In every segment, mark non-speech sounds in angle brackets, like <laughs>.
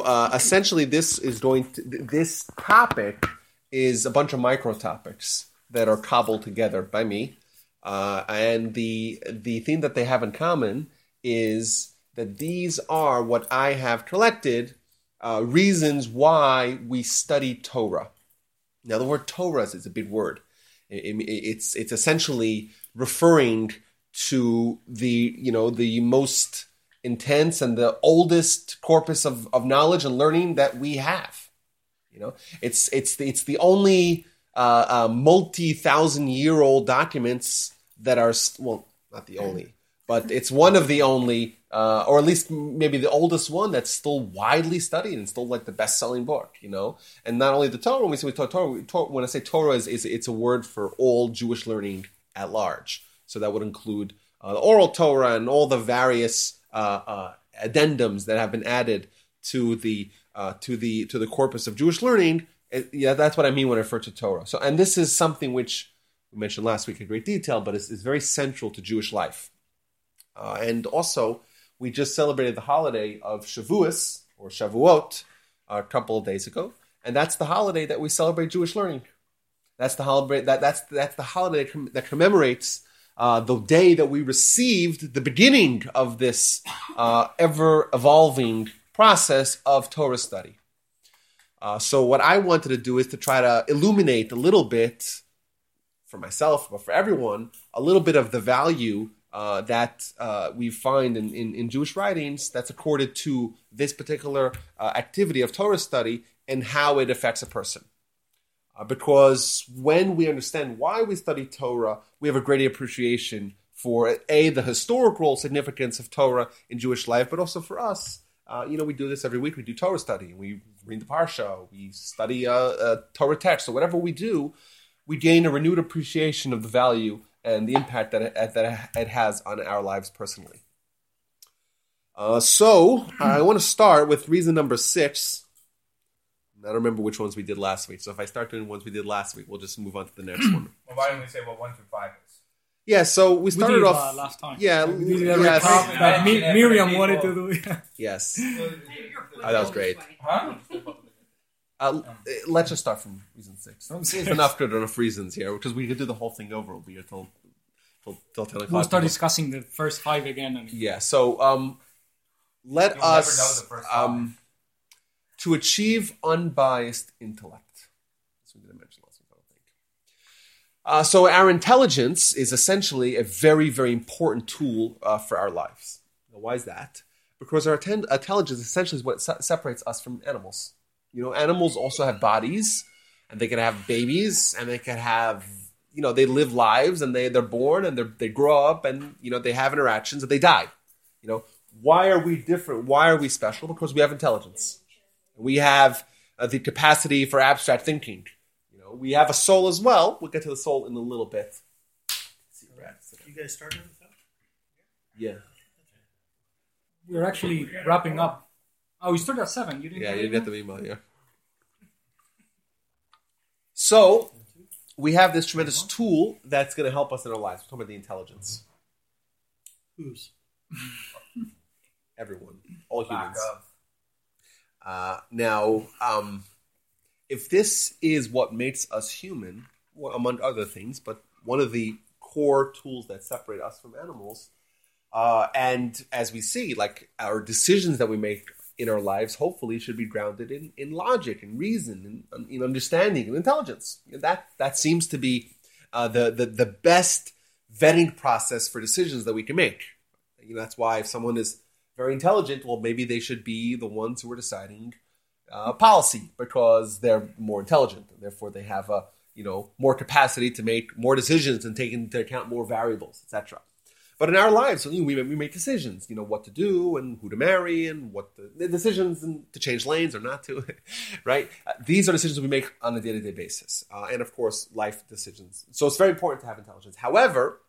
uh, essentially, this is going to this topic is a bunch of micro topics that are cobbled together by me, uh, and the the thing that they have in common is that these are what I have collected uh, reasons why we study Torah. Now, the word Torah is a big word. It- it- it's it's essentially referring to the you know the most intense and the oldest corpus of, of knowledge and learning that we have. You know, it's it's the, it's the only uh, uh, multi thousand year old documents that are well not the only, but it's one of the only, uh, or at least maybe the oldest one that's still widely studied and still like the best selling book. You know, and not only the Torah. When we say Torah, when I say Torah is, is it's a word for all Jewish learning at large. So that would include uh, the oral Torah and all the various addendums that have been added to the uh, to the to the corpus of Jewish learning. It- yeah, that's what I mean when I refer to Torah. So, and this is something which we mentioned last week in great detail, but it's, is very central to Jewish life. Uh, and also, we just celebrated the holiday of Shavuos or Shavuot a couple of days ago, and that's the holiday that we celebrate Jewish learning. That's the holiday that that's that's the holiday that commemorates uh, the day that we received the beginning of this uh, ever evolving process of Torah study. Uh, so what I wanted to do is to try to illuminate a little bit for myself, but for everyone, a little bit of the value uh, that uh, we find in, in, in Jewish writings that's accorded to this particular uh, activity of Torah study and how it affects a person. Uh, because when we understand why we study Torah, we have a greater appreciation for a the historical significance of Torah in Jewish life, but also for us. Uh, you know, we do this every week. We do Torah study. We read the parsha. We study a, a Torah text. So whatever we do, we gain a renewed appreciation of the value and the impact that it, that it has on our lives personally. Uh, so I want to start with reason number six. I don't remember which ones we did last week. So if I start doing ones we did last week, we'll just move on to the next one. Well, why don't we say what one through five is? Yeah. So we We started did off uh, last time. Yeah, we did every yes. topic that Mi- Yeah, Miriam people. wanted to do. <laughs> Yes. <laughs> Oh, that was great. Huh? Uh, let's just start from reason six. <laughs> There's enough good enough reasons here because we could do the whole thing over. We'll be here till till, till ten o'clock. We'll start discussing the first five again. And Yeah. So um, let You'll never know us the first um, to achieve unbiased intellect. That's what we didn't last week, I think. Uh, so our intelligence is essentially a very, very important tool uh, for our lives. Now, why is that? Because our atten- intelligence essentially is what se- separates us from animals. You know, animals also have bodies, and they can have babies, and they can have, you know, they live lives, and they they're born, and they they grow up, and you know they have interactions, and they die. You know, why are we different? Why are we special? Because we have intelligence. We have uh, the capacity for abstract thinking. You know, we have a soul as well. We'll get to the soul in a little bit. See, Brad, sit down. You guys started with that? Yeah, we're actually wrapping up. Oh, we started at seven. You didn't. yeah, get you it get the email. Yeah. So we have this tremendous tool that's going to help us in our lives. We're talking about the intelligence. Who's? Everyone, all Lack humans. of. Uh, now, um, if this is what makes us human, well, among other things, but one of the core tools that separate us from animals, uh, and as we see, like our decisions that we make in our lives, hopefully, should be grounded in, in logic and reason and in understanding and intelligence. That that seems to be uh, the, the the best vetting process for decisions that we can make. You know, that's why if someone is very intelligent, well, maybe they should be the ones who are deciding uh, policy because they're more intelligent and therefore they have a you know more capacity to make more decisions and take into account more variables, etc. But in our lives, we, we make decisions, you know, what to do and who to marry and what the, decisions to change lanes or not to, <laughs> right? Uh, these are decisions we make on a day to day basis. Uh, and of course, life decisions. So it's very important to have intelligence. However,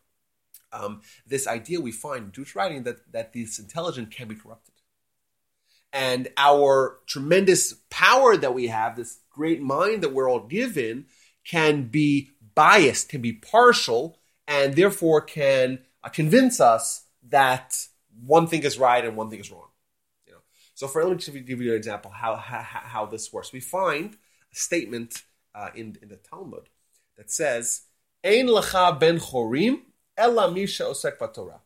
um, this idea we find in Jewish writing that, that this intelligence can be corrupted. And our tremendous power that we have, this great mind that we're all given, can be biased, can be partial, and therefore can uh, convince us that one thing is right and one thing is wrong. You know? So, for let me give you an example how how, how this works. We find a statement uh, in in the Talmud that says, "Ein lecha ben chorim ela misha osek Torah."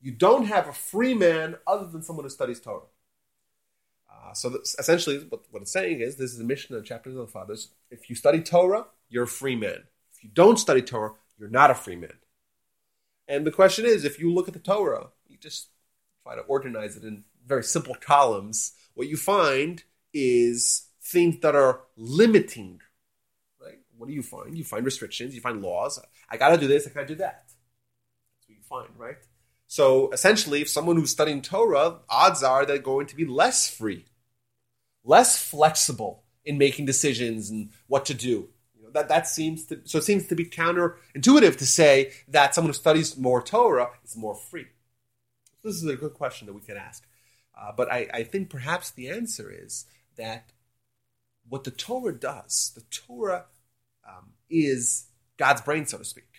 You don't have a free man other than someone who studies Torah. Uh, so essentially, what, what it's saying is, this is a Mishnah of the chapters of the Fathers. If you study Torah, you're a free man. If you don't study Torah, you're not a free man. And the question is, if you look at the Torah, you just try to organize it in very simple columns. What you find is things that are limiting. Right? What do you find? You find restrictions. You find laws. I got to do this. I can't do that. Find, right? So essentially, if someone who's studying Torah, odds are they're going to be less free, less flexible in making decisions and what to do. You know, that that seems to so it seems to be counterintuitive to say that someone who studies more Torah is more free. This is a good question that we could ask, uh, but I, I think perhaps the answer is that what the Torah does, the Torah um, is God's brain, so to speak,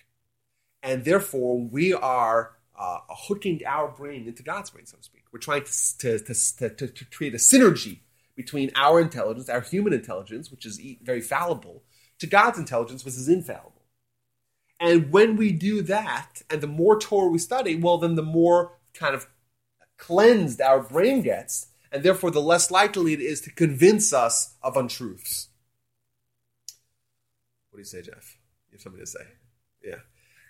and therefore we are uh, hooking our brain into God's brain, so to speak. We're trying to, to, to, to, to create a synergy between our intelligence, our human intelligence, which is very fallible, to God's intelligence, which is infallible. And when we do that, and the more Torah we study, well, then the more kind of cleansed our brain gets, and therefore the less likely it is to convince us of untruths. What do you say, Jeff? You have something to say? Yeah.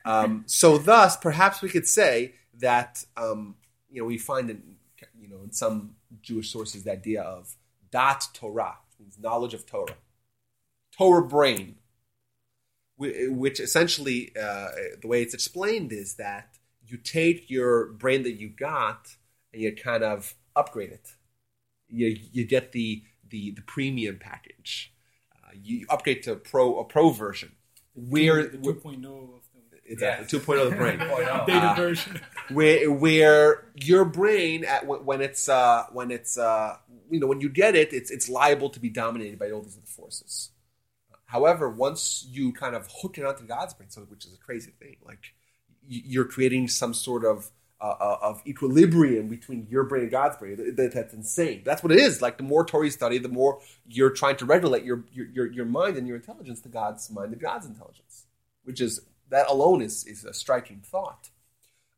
Um, so, thus, perhaps we could say that um, you know we find in you know in some Jewish sources the idea of dat Torah, means knowledge of Torah, Torah brain, which essentially uh, the way it's explained is that you take your brain that you got and you kind of upgrade it. You, you get the the, the premium package. Uh, you upgrade to pro a pro version. Where the 2.0 of exactly. Two point oh the brain. <laughs> Data Uh, version. where where your brain at when it's uh, when it's uh, you know when you get it, it's it's liable to be dominated by all these other forces. However, once you kind of hook it onto God's brain, so which is a crazy thing, like you're creating some sort of uh, uh, of equilibrium between your brain and God's brain. That, that's insane. That's what it is. Like the more Torah you study, the more you're trying to regulate your your your, your mind and your intelligence to God's mind and God's intelligence, which is that alone is, is a striking thought.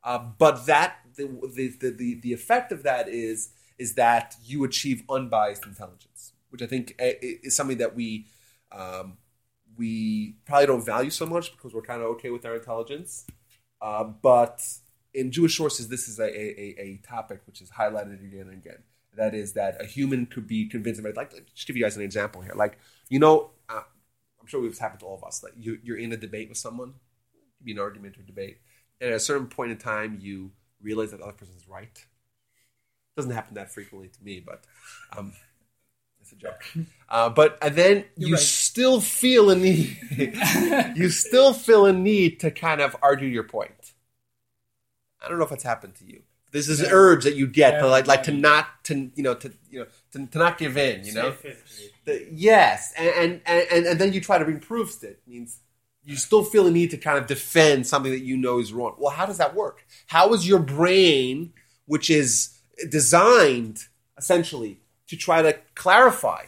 Uh, but that the, the, the, the effect of that is is that you achieve unbiased intelligence, which I think uh, is something that we um, we probably don't value so much because we're kind of okay with our intelligence. Uh, but in Jewish sources, this is a, a, a topic which is highlighted again and again. That is that a human could be convinced of it. Like, just give you guys an example here. Like, you know, uh, I'm sure it's happened to all of us. Like, you, you're in a debate with someone, be an argument or debate. And at a certain point in time, you realize that the other person is right. It doesn't happen that frequently to me, but um, it's a joke. Uh, but and then You're you right. still feel a need. <laughs> you still feel a need to kind of argue your point. I don't know if it's happened to you. There's this Yeah. urge that you get to like, like to not to you know to you know to, to not give in. You know. The- yes, and, and and and then you try to bring proofs to it. Means you still feel a need to kind of defend something that you know is wrong. Well, how does that work? How is your brain, which is designed essentially to try to clarify,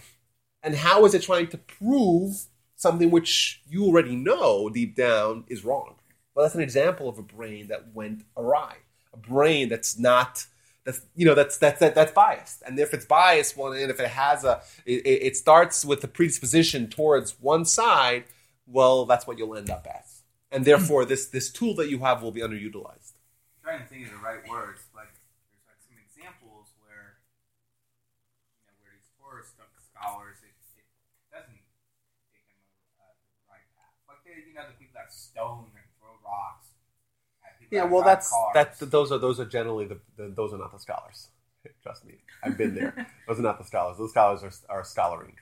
and how is it trying to prove something which you already know deep down is wrong? Well, that's an example of a brain that went awry. A brain that's not that's you know that's that's that, that's biased and if it's biased well and if it has a it, it starts with a predisposition towards one side well that's what you'll end up as and therefore this this tool that you have will be underutilized I'm trying to think of the right words. Like there's like some examples where you know where these Torah scholars it, it doesn't take them uh, the right path. Like they, you know the people that stone and throw rocks. Yeah that well that's cars. that's those are those are generally the, the those are not the scholars <laughs> trust me i've been there <laughs> those are not the scholars those scholars are, are scholaring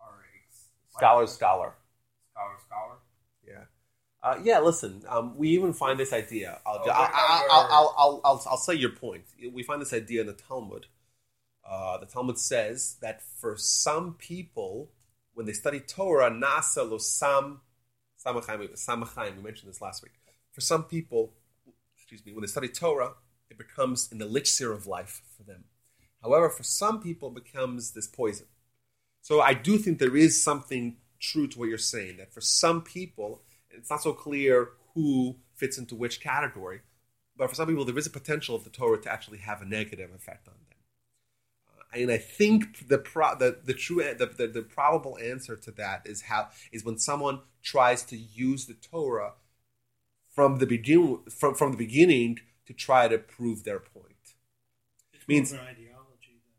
Or ex- scholars scholar scholar scholar. Yeah. Uh, yeah, listen, um, we even find this idea. I'll, Oh, I'll, I'll, I'll, I'll, say your point. We find this idea in the Talmud. Uh, the Talmud says that for some people, when they study Torah, nasa lo sam samachayim, samachayim, we mentioned this last week. For some people, excuse me, when they study Torah, it becomes an elixir of life for them. However, for some people, it becomes this poison. So I do think there is something true to what you're saying that for some people, it's not so clear who fits into which category, but for some people, there is a potential of the Torah to actually have a negative effect on them. Uh, and I think the pro- the, the true the, the, the probable answer to that is how is when someone tries to use the Torah from the begin from, from the beginning to try to prove their point. It's Means- more of an ideology than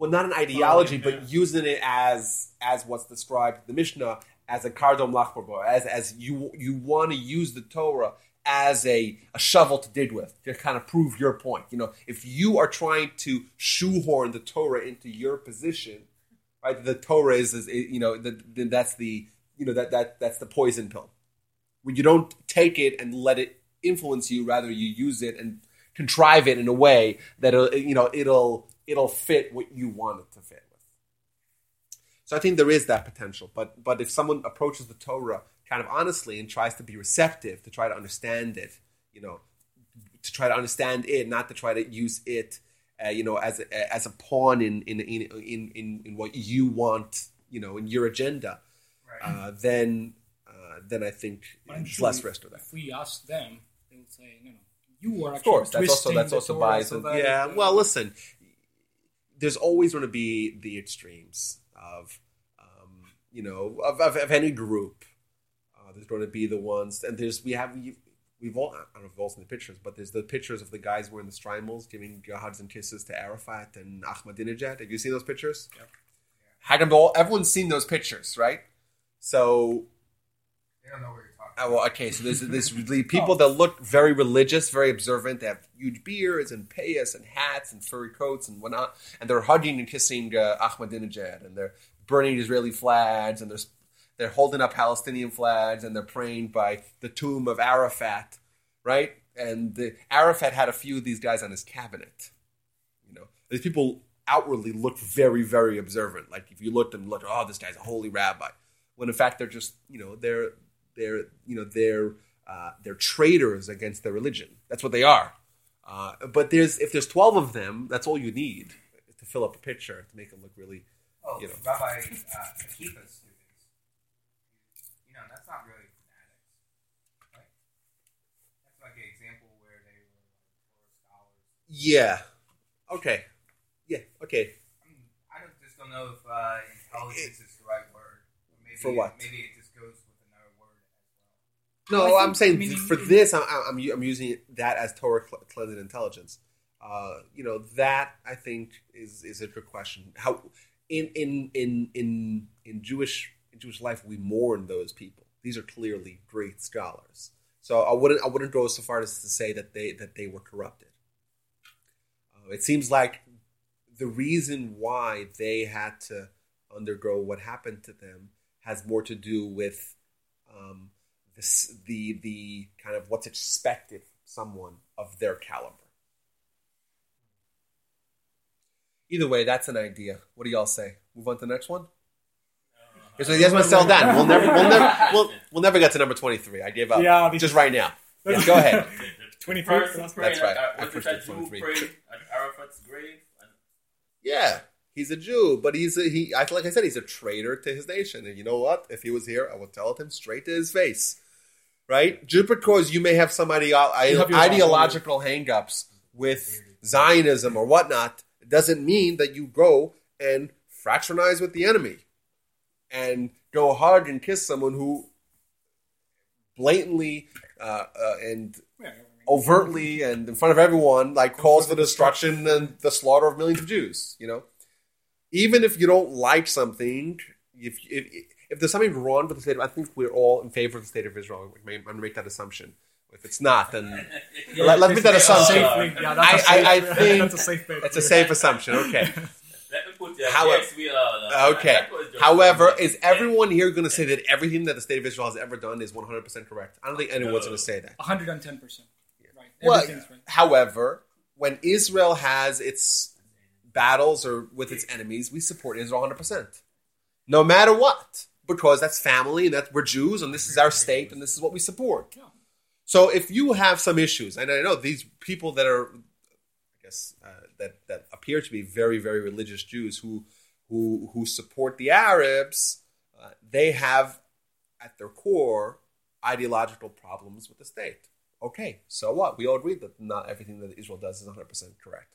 well, not an ideology, yeah. but using it as as what's described the Mishnah as a kardom lachborbo, as as you you want to use the Torah as a, a shovel to dig with to kind of prove your point. You know, if you are trying to shoehorn the Torah into your position, right? The Torah is, is you know, the, then that's the you know that that that's the poison pill. When you don't take it and let it influence you, rather you use it and contrive it in a way that it'll, you know it'll it'll fit what you want it to fit with. So I think there is that potential, but but if someone approaches the Torah kind of honestly and tries to be receptive to try to understand it, you know, to try to understand it, not to try to use it, uh, you know, as a, as a pawn in in, in in in in what you want, you know, in your agenda, Right. uh, then uh, then I think it's sure less risk to that. If we ask them, they will say, no, no, you are Of actually course, that's also that's the also biased. so that yeah, uh, well, listen, there's always going to be the extremes of, um, you know, of, of, of any group. Uh, there's going to be the ones, and there's we have we, we've all I don't know if we've all seen the pictures, but there's the pictures of the guys wearing the shtreimels giving hugs and kisses to Arafat and Ahmadinejad. Have you seen those pictures? Yep. Hagen Ball, everyone's seen those pictures, right? So They don't know what you're talking about. Well, okay, so there's there's <laughs> really people that look very religious, very observant. They have huge beards and payas and hats and furry coats and whatnot, and they're hugging and kissing uh, Ahmadinejad, and they're burning Israeli flags, and they're they're holding up Palestinian flags, and they're praying by the tomb of Arafat, right? And the, Arafat had a few of these guys on his cabinet. You know, these people outwardly look very, very observant. Like if you looked and looked, oh, this guy's a holy rabbi. When in fact they're just, you know, they're they're you know they're uh, they're traitors against their religion. That's what they are. Uh, but there's if there's twelve of them, that's all you need to fill up a picture to make it look really. Oh, you know. Rabbi uh, Akiva's students. You know, that's not really fanatics, right? That's like an example where they were like scholars. Yeah. Okay. Yeah. Okay. I, mean, I don't, just don't know if uh, intelligence is the right word. Maybe, For what? Maybe it just goes with another word well. No, I I'm saying I mean, for this, I'm, I'm I'm using that as Torah cl- cleansing intelligence. Uh, you know that I think is is a good question. How in in in in in Jewish in Jewish life we mourn those people. These are clearly great scholars. So I wouldn't I wouldn't go so far as to say that they that they were corrupted. Uh, it seems like the reason why they had to undergo what happened to them has more to do with um, this, the the kind of what's expected from someone of their caliber. Either way, that's an idea. What do y'all say? Move on to the next one. Here's my, here's my sell down. We'll never, we'll never, <laughs> we'll, we'll never get to number twenty three. I gave up. Yeah, this just is- right now. Yeah, go ahead. <laughs> 23. That's pray That's right. At, I uh, pushed it it that Jew 23. prayed at Arafat's grave? And Yeah, he's a Jew, but he's a, he. I like I said, he's a traitor to his nation. And you know what? If he was here, I would tell it him straight to his face. Right? Just because you may have some ideo- have ideological hangups with Zionism or whatnot, doesn't mean that you go and fraternize with the enemy and go hug and kiss someone who blatantly uh, uh, and Yeah, I mean, overtly and in front of everyone, like calls for the destruction and the slaughter of millions of Jews. You know, even if you don't like something, if if, if there's something wrong with the state, of, I think we're all in favor of the state of Israel. I'm going to make that assumption. If it's not, then yeah, <laughs> let- let's make that a assumption. safe. Yeah, that's a I- safe, I- I think that's a safe bet. it's a safe assumption. Okay. <laughs> let me put uh, However- yes. Okay. that was just- However, is everyone here going to say that everything that the state of Israel has ever done is 100% correct? I don't think anyone's going to say that. 110%. Right. Well, right. however, when Israel has its battles or with its enemies, we support Israel 100%. No matter what. Because that's family and that we're Jews and this is our state and this is what we support. Yeah. So if you have some issues, and I know these people that are, I guess, uh, that that appear to be very very religious Jews who who who support the Arabs, uh, they have at their core ideological problems with the state. Okay, so what? We all agree that not everything that Israel does is 100% correct.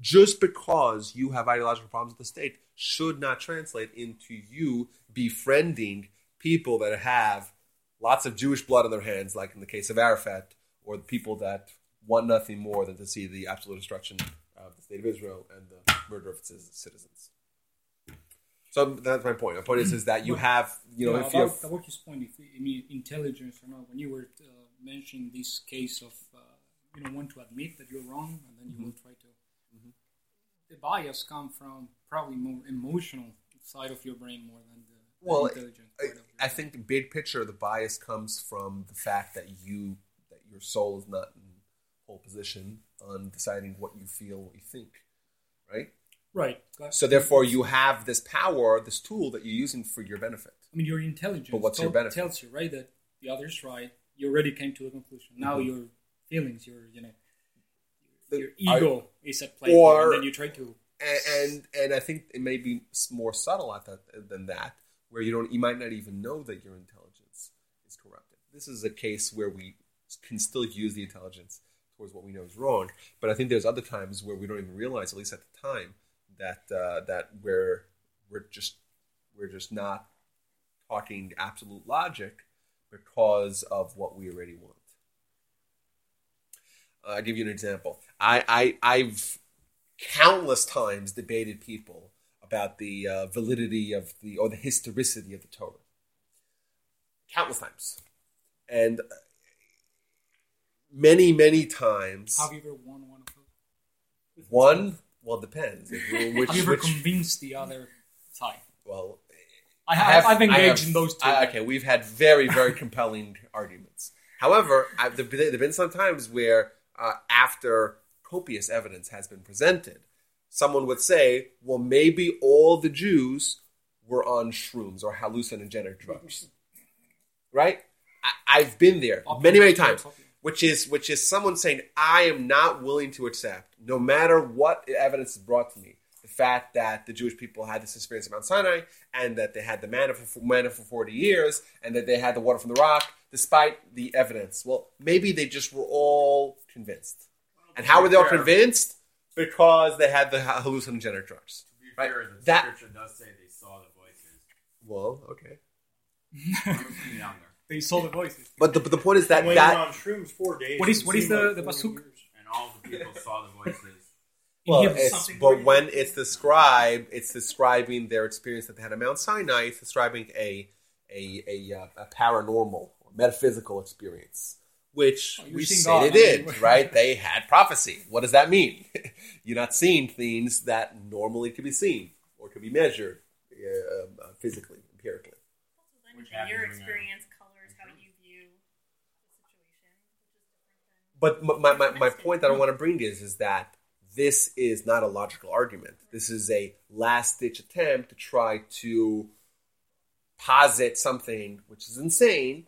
Just because you have ideological problems with the state should not translate into you befriending people that have lots of Jewish blood on their hands, like in the case of Arafat, or the people that want nothing more than to see the absolute destruction of the state of Israel and the murder of its citizens. So that's my point. My point is, is that you have, you know, Yeah, if you have, about point, if I mean intelligence or not, when you were uh, mentioning this case of uh, you know want to admit that you're wrong and then you Mm-hmm. will try to. The bias come from probably more emotional side of your brain more than the, the Well, intelligent. I, part of your I think the big picture, the bias comes from the fact that you, that your soul is not in whole position on deciding what you feel, what you think, right? right. but- So therefore, you have this power, this tool that you're using for your benefit. I mean, your intelligence But what's your benefit? tells you right that the other's right. You already came to a conclusion. Now Mhm. your feelings, your you know, The- your I- ego is at play, Or- and then you try to. and and, and I think it may be more subtle at that than that, where you don't, you might not even know that your intelligence is corrupted. This is a case where we can still use the intelligence towards what we know is wrong, but I think there's other times where we don't even realize, at least at the time, that uh, that we're we're just we're just not talking absolute logic because of what we already want. Uh, I'll give you an example. I, I I've countless times debated people about the uh, validity of the or the historicity of the Torah. Countless times, and uh, many many times. Have you ever won one of those? One, well, it depends. <laughs> Which, have you ever which, convinced the other side? well, I have. I've engaged I have- in those two. I- okay, we've had very, very compelling arguments. However, I, there there have been some times where, uh, after copious evidence has been presented, someone would say, "Well, maybe all the Jews were on shrooms or hallucinogenic drugs." <laughs> right? I, I've been there many, many times. Which is which is someone saying, "I am not willing to accept, no matter what evidence is brought to me, the fact that the Jewish people had this experience at Mount Sinai, and that they had the manna for manna for forty years, and that they had the water from the rock, despite the evidence." Well, maybe they just were all convinced. And how were they all fair- convinced? Because they had the hallucinogenic drugs. To be Right. fair, the That- scripture does say they saw the voices. Well, okay. I'm from younger. They saw the voices. But the, but the point is that when that on shrooms four days. What is, what is the- like the 40 pasuk? years. And all the people saw the voices. <laughs> Well, it's, but where when it's described, it's describing their experience that they had at Mount Sinai. It's describing a a a, uh, a paranormal or metaphysical experience, which Oh, we seeing say they did. mean- right? <laughs> They had prophecy. What does that mean? <laughs> You're not seeing things that normally could be seen or could be measured uh, uh, physically, empirically. Also, then Which your happens when you're- experience colors how you view the situation, which is different than. But m- my, my, my point that I want to bring is is that this is not a logical argument. This is a last ditch attempt to try to posit something which is insane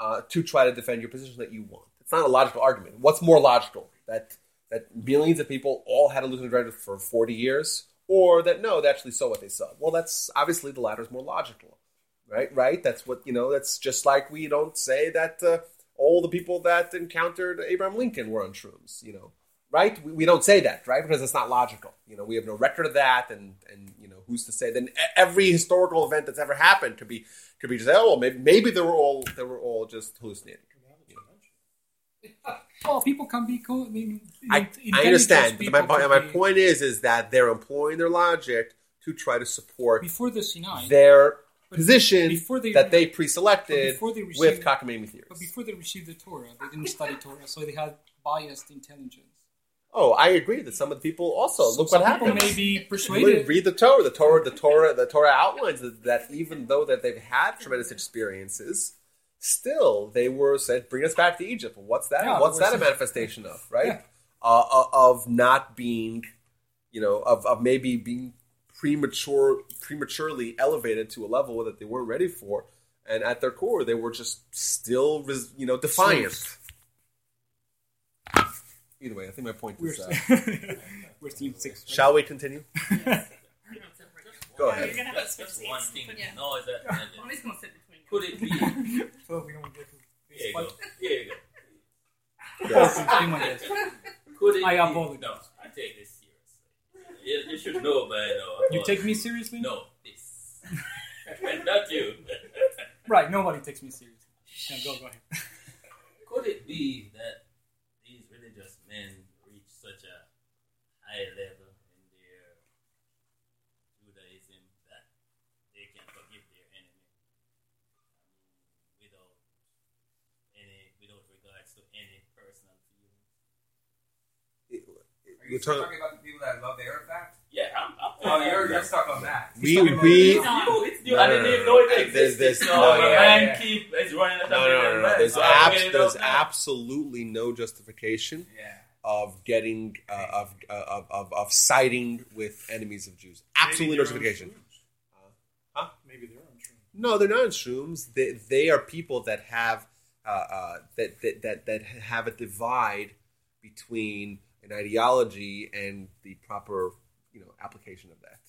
uh, to try to defend your position that you want. It's not a logical argument. What's more logical? That that millions of people all had a hallucinogenic for 40 years, or that no, they actually saw what they saw. Well, that's obviously the latter is more logical, right? Right? That's what you know. That's just like we don't say that uh, all the people that encountered Abraham Lincoln were on shrooms, you know, right? We, we don't say that, right? Because it's not logical. You know, we have no record of that, and and you know, who's to say? Then every historical event that's ever happened could be could be just oh well, maybe maybe they were all they were all just hallucinating. <laughs> Well, people can be. cool. I mean, I, I understand. But my, people my, my be- point is is that they're employing their logic to try to support before the Sinai. their But position before they- that they but pre-selected before they with received- cockamamie theories. But before they received the Torah, they didn't study Torah, so they had biased intelligence. Oh, I agree that some of the people also look Some what people happened. may be Read, persuaded. read the Torah. The Torah, the Torah, the Torah outlines that, that even though that they've had tremendous experiences, still they were said, "Bring us back to Egypt." Well, what's that? Yeah, what's that a manifestation of? Right? Yeah. Uh, uh, of not being, you know, of, of maybe being premature, prematurely elevated to a level that they weren't ready for, and at their core, they were just still, res- you know, defiant. Either way, I think my point We're, is. Uh, <laughs> we're team six. right? shall we continue? <laughs> Go ahead. you're gonna have to That's, that's one thing to yeah. know is that uh, Tony's gonna sit between you. could it be? <laughs> So we don't get to Here you go. Here you go. Yes. Be my guest. Could it I be? apologize. No, I take this seriously. You, you should know by now. You take me seriously? No, this. Not you. Right, nobody takes me seriously. Yeah, go, go ahead. Could it be that these religious men reach such a high level in their Judaism that they can forgive their enemy I mean, without any, without regards to any personal feelings? Are We're you still talking- talking about the people that love the Arafat? Yeah, I'm. I'm Oh, you're, you're stuck on that. We talking about- we It's you. It's you. No, I no, didn't no, even no. know it There's- existed. there's- so no, my yeah, man yeah. keep is running at no no no no. There's I'm abs- there's absolutely no justification Yeah. Of getting uh, of, uh, of of of siding with enemies of Jews. Absolutely no justification. Huh? Maybe they're on shrooms. No, they're not on shrooms. They, they are people that have uh, uh, that, that that that have a divide between an ideology and the proper you know application of that.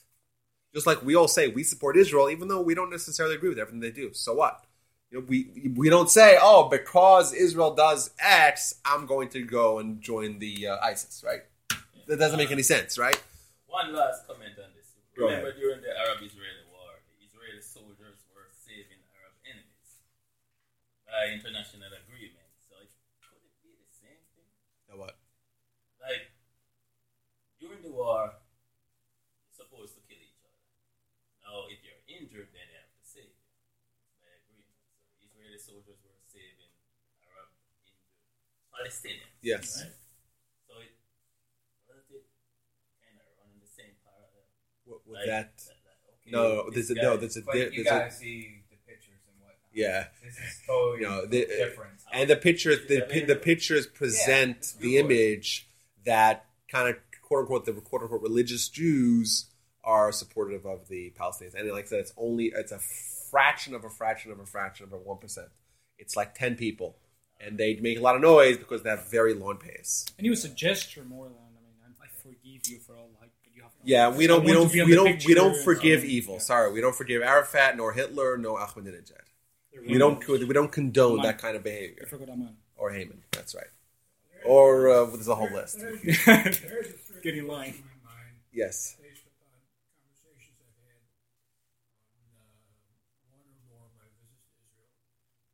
Just like we all say we support Israel, even though we don't necessarily agree with everything they do. So what? You know, we we don't say, oh, because Israel does X, I'm going to go and join the uh, ISIS, right? That doesn't make any sense, right? One last comment on this. Go Remember during the Arab-Israeli war, the Israeli soldiers were saving Arab enemies by international agreement. So it, could it be the same thing? Now what? Like during the war, you're supposed to kill each other. Now, if you're injured, then they have to save you by agreement. So Israeli soldiers were saving Arab injured Palestinians. Yes. Right? So it was it kind of running the same parallel. What, with Like, that? like, okay, No, there's a guy- no. There's a But there- you there's a gotta see the pictures and whatnot. yeah. This is totally No, the- different. and the pictures the, that pi- the pictures present just the image that kind of quote unquote the quote unquote religious Jews are supportive of the Palestinians, and like I said, it's only it's a fraction of a fraction of a fraction of a one percent. It's like ten people, and they make a lot of noise because they have very long pace. And it was a gesture more than I mean, I, I forgive you for all like but you have. Yeah, we don't we don't to be on we don't we don't forgive so- evil. yeah. Sorry, we don't forgive Arafat nor Hitler nor Ahmadinejad. We don't we don't condone Aman. that kind of behavior. Or Haman, that's right. Or uh, there's a whole list. There's a thread Get in line. in my mind Yes. based upon conversations I've had on uh, one or more of my visits to Israel, uh,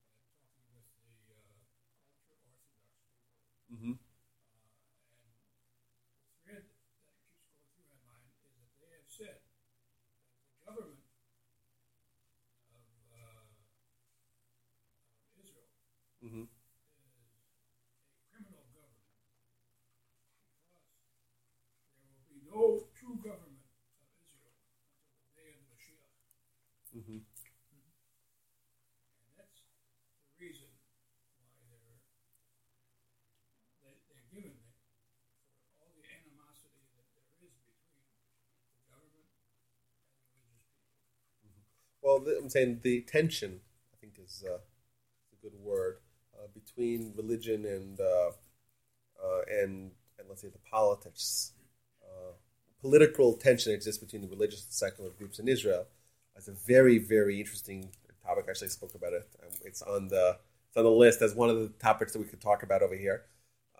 talking with the uh, ultra-Orthodox people. hmm Uh, and the thread that keeps going through my mind is that they have said that the government of uh, Israel hmm is a criminal government because there will be no true government of Israel until the day of the Mashiach. hmm And that's the reason why they're, they, they're given it for all the animosity that there is between the government and the religious people. Well, I'm saying the tension, I think, is uh, a good word uh, between religion and uh, uh, and and let's say the politics. Uh, political tension exists between the religious and secular groups in Israel. It's a very very interesting topic. I actually, spoke about it. Um, It's on the it's on the list as one of the topics that we could talk about over here.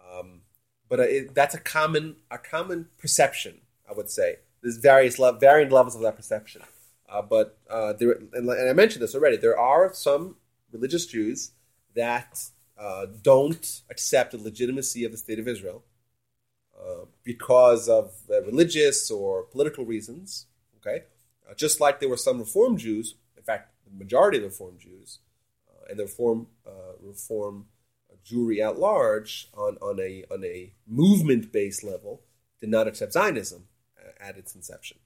Um, but it, that's a common a common perception, I would say. There's various varying levels of that perception. Uh, but uh, there, and, I mentioned this already. There are some religious Jews that uh, don't accept the legitimacy of the state of Israel uh, because of uh, religious or political reasons. Okay, uh, just like there were some Reform Jews. In fact, the majority of the Reform Jews and the Reform Reform Jewry at large, on on a on a movement based level, did not accept Zionism at its inception.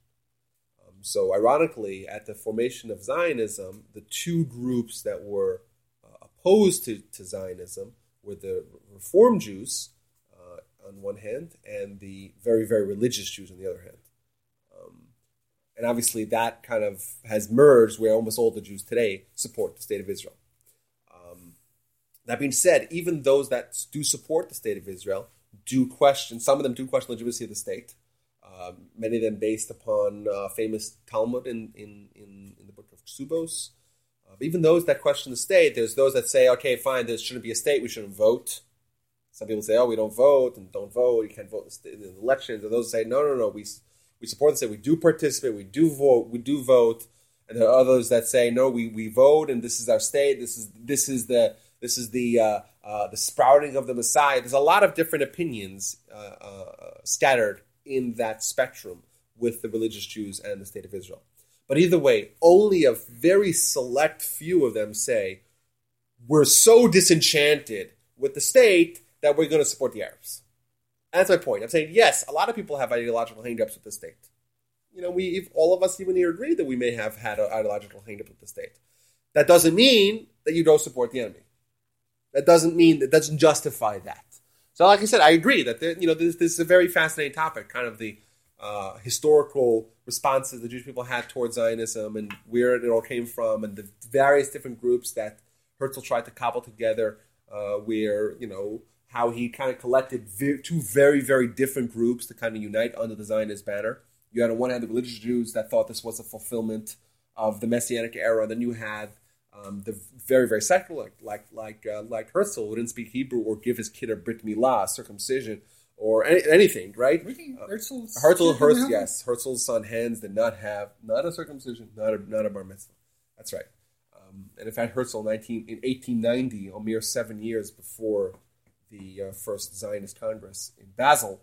So, ironically, at the formation of Zionism, the two groups that were uh, opposed to, to Zionism were the Reform Jews uh, on one hand and the very, very religious Jews on the other hand. Um, and obviously, that kind of has merged where almost all the Jews today support the state of Israel. Um, that being said, even those that do support the state of Israel do question. Some of them do question the legitimacy of the state. Uh, many of them based upon uh, famous Talmud in, in, in, in the book of Ksubos. Uh, even those that question the state, there's those that say, okay, fine, there shouldn't be a state, we shouldn't vote. Some people say, oh, we don't vote and don't vote, you can't vote in the elections. And those say, no, no, no, we, we support the state, we do participate, we do vote, we do vote. And there are others that say, no, we, we vote and this is our state, this is this is the this is the uh, uh, the sprouting of the Messiah. There's a lot of different opinions scattered in that spectrum with the religious Jews and the state of Israel. But either way, only a very select few of them say, we're so disenchanted with the state that we're going to support the Arabs. And that's my point. I'm saying, yes, a lot of people have ideological hangups with the state. You know, we if all of us even here agree that we may have had an ideological hangup with the state. That doesn't mean that you don't support the enemy. That doesn't mean that doesn't justify that. So, like I said, I agree that there, you know this, this is a very fascinating topic, kind of the uh, historical responses the Jewish people had towards Zionism and where it all came from, and the various different groups that Herzl tried to cobble together. Uh, where you know how he kind of collected two very very different groups to kind of unite under the Zionist banner. You had on one hand the religious Jews that thought this was a fulfillment of the Messianic era. And then you had um, the very very secular like like like, uh, like Herzl who didn't speak Hebrew or give his kid a brit milah, circumcision, or any, anything, right? Really? Herzl's Herzl, Herzl, yes, Herzl's son Hans did not have not a circumcision, not a not a bar mitzvah. That's right. Um, and in fact, Herzl 19, in 1890, a mere seven years before the uh, first Zionist Congress in Basel,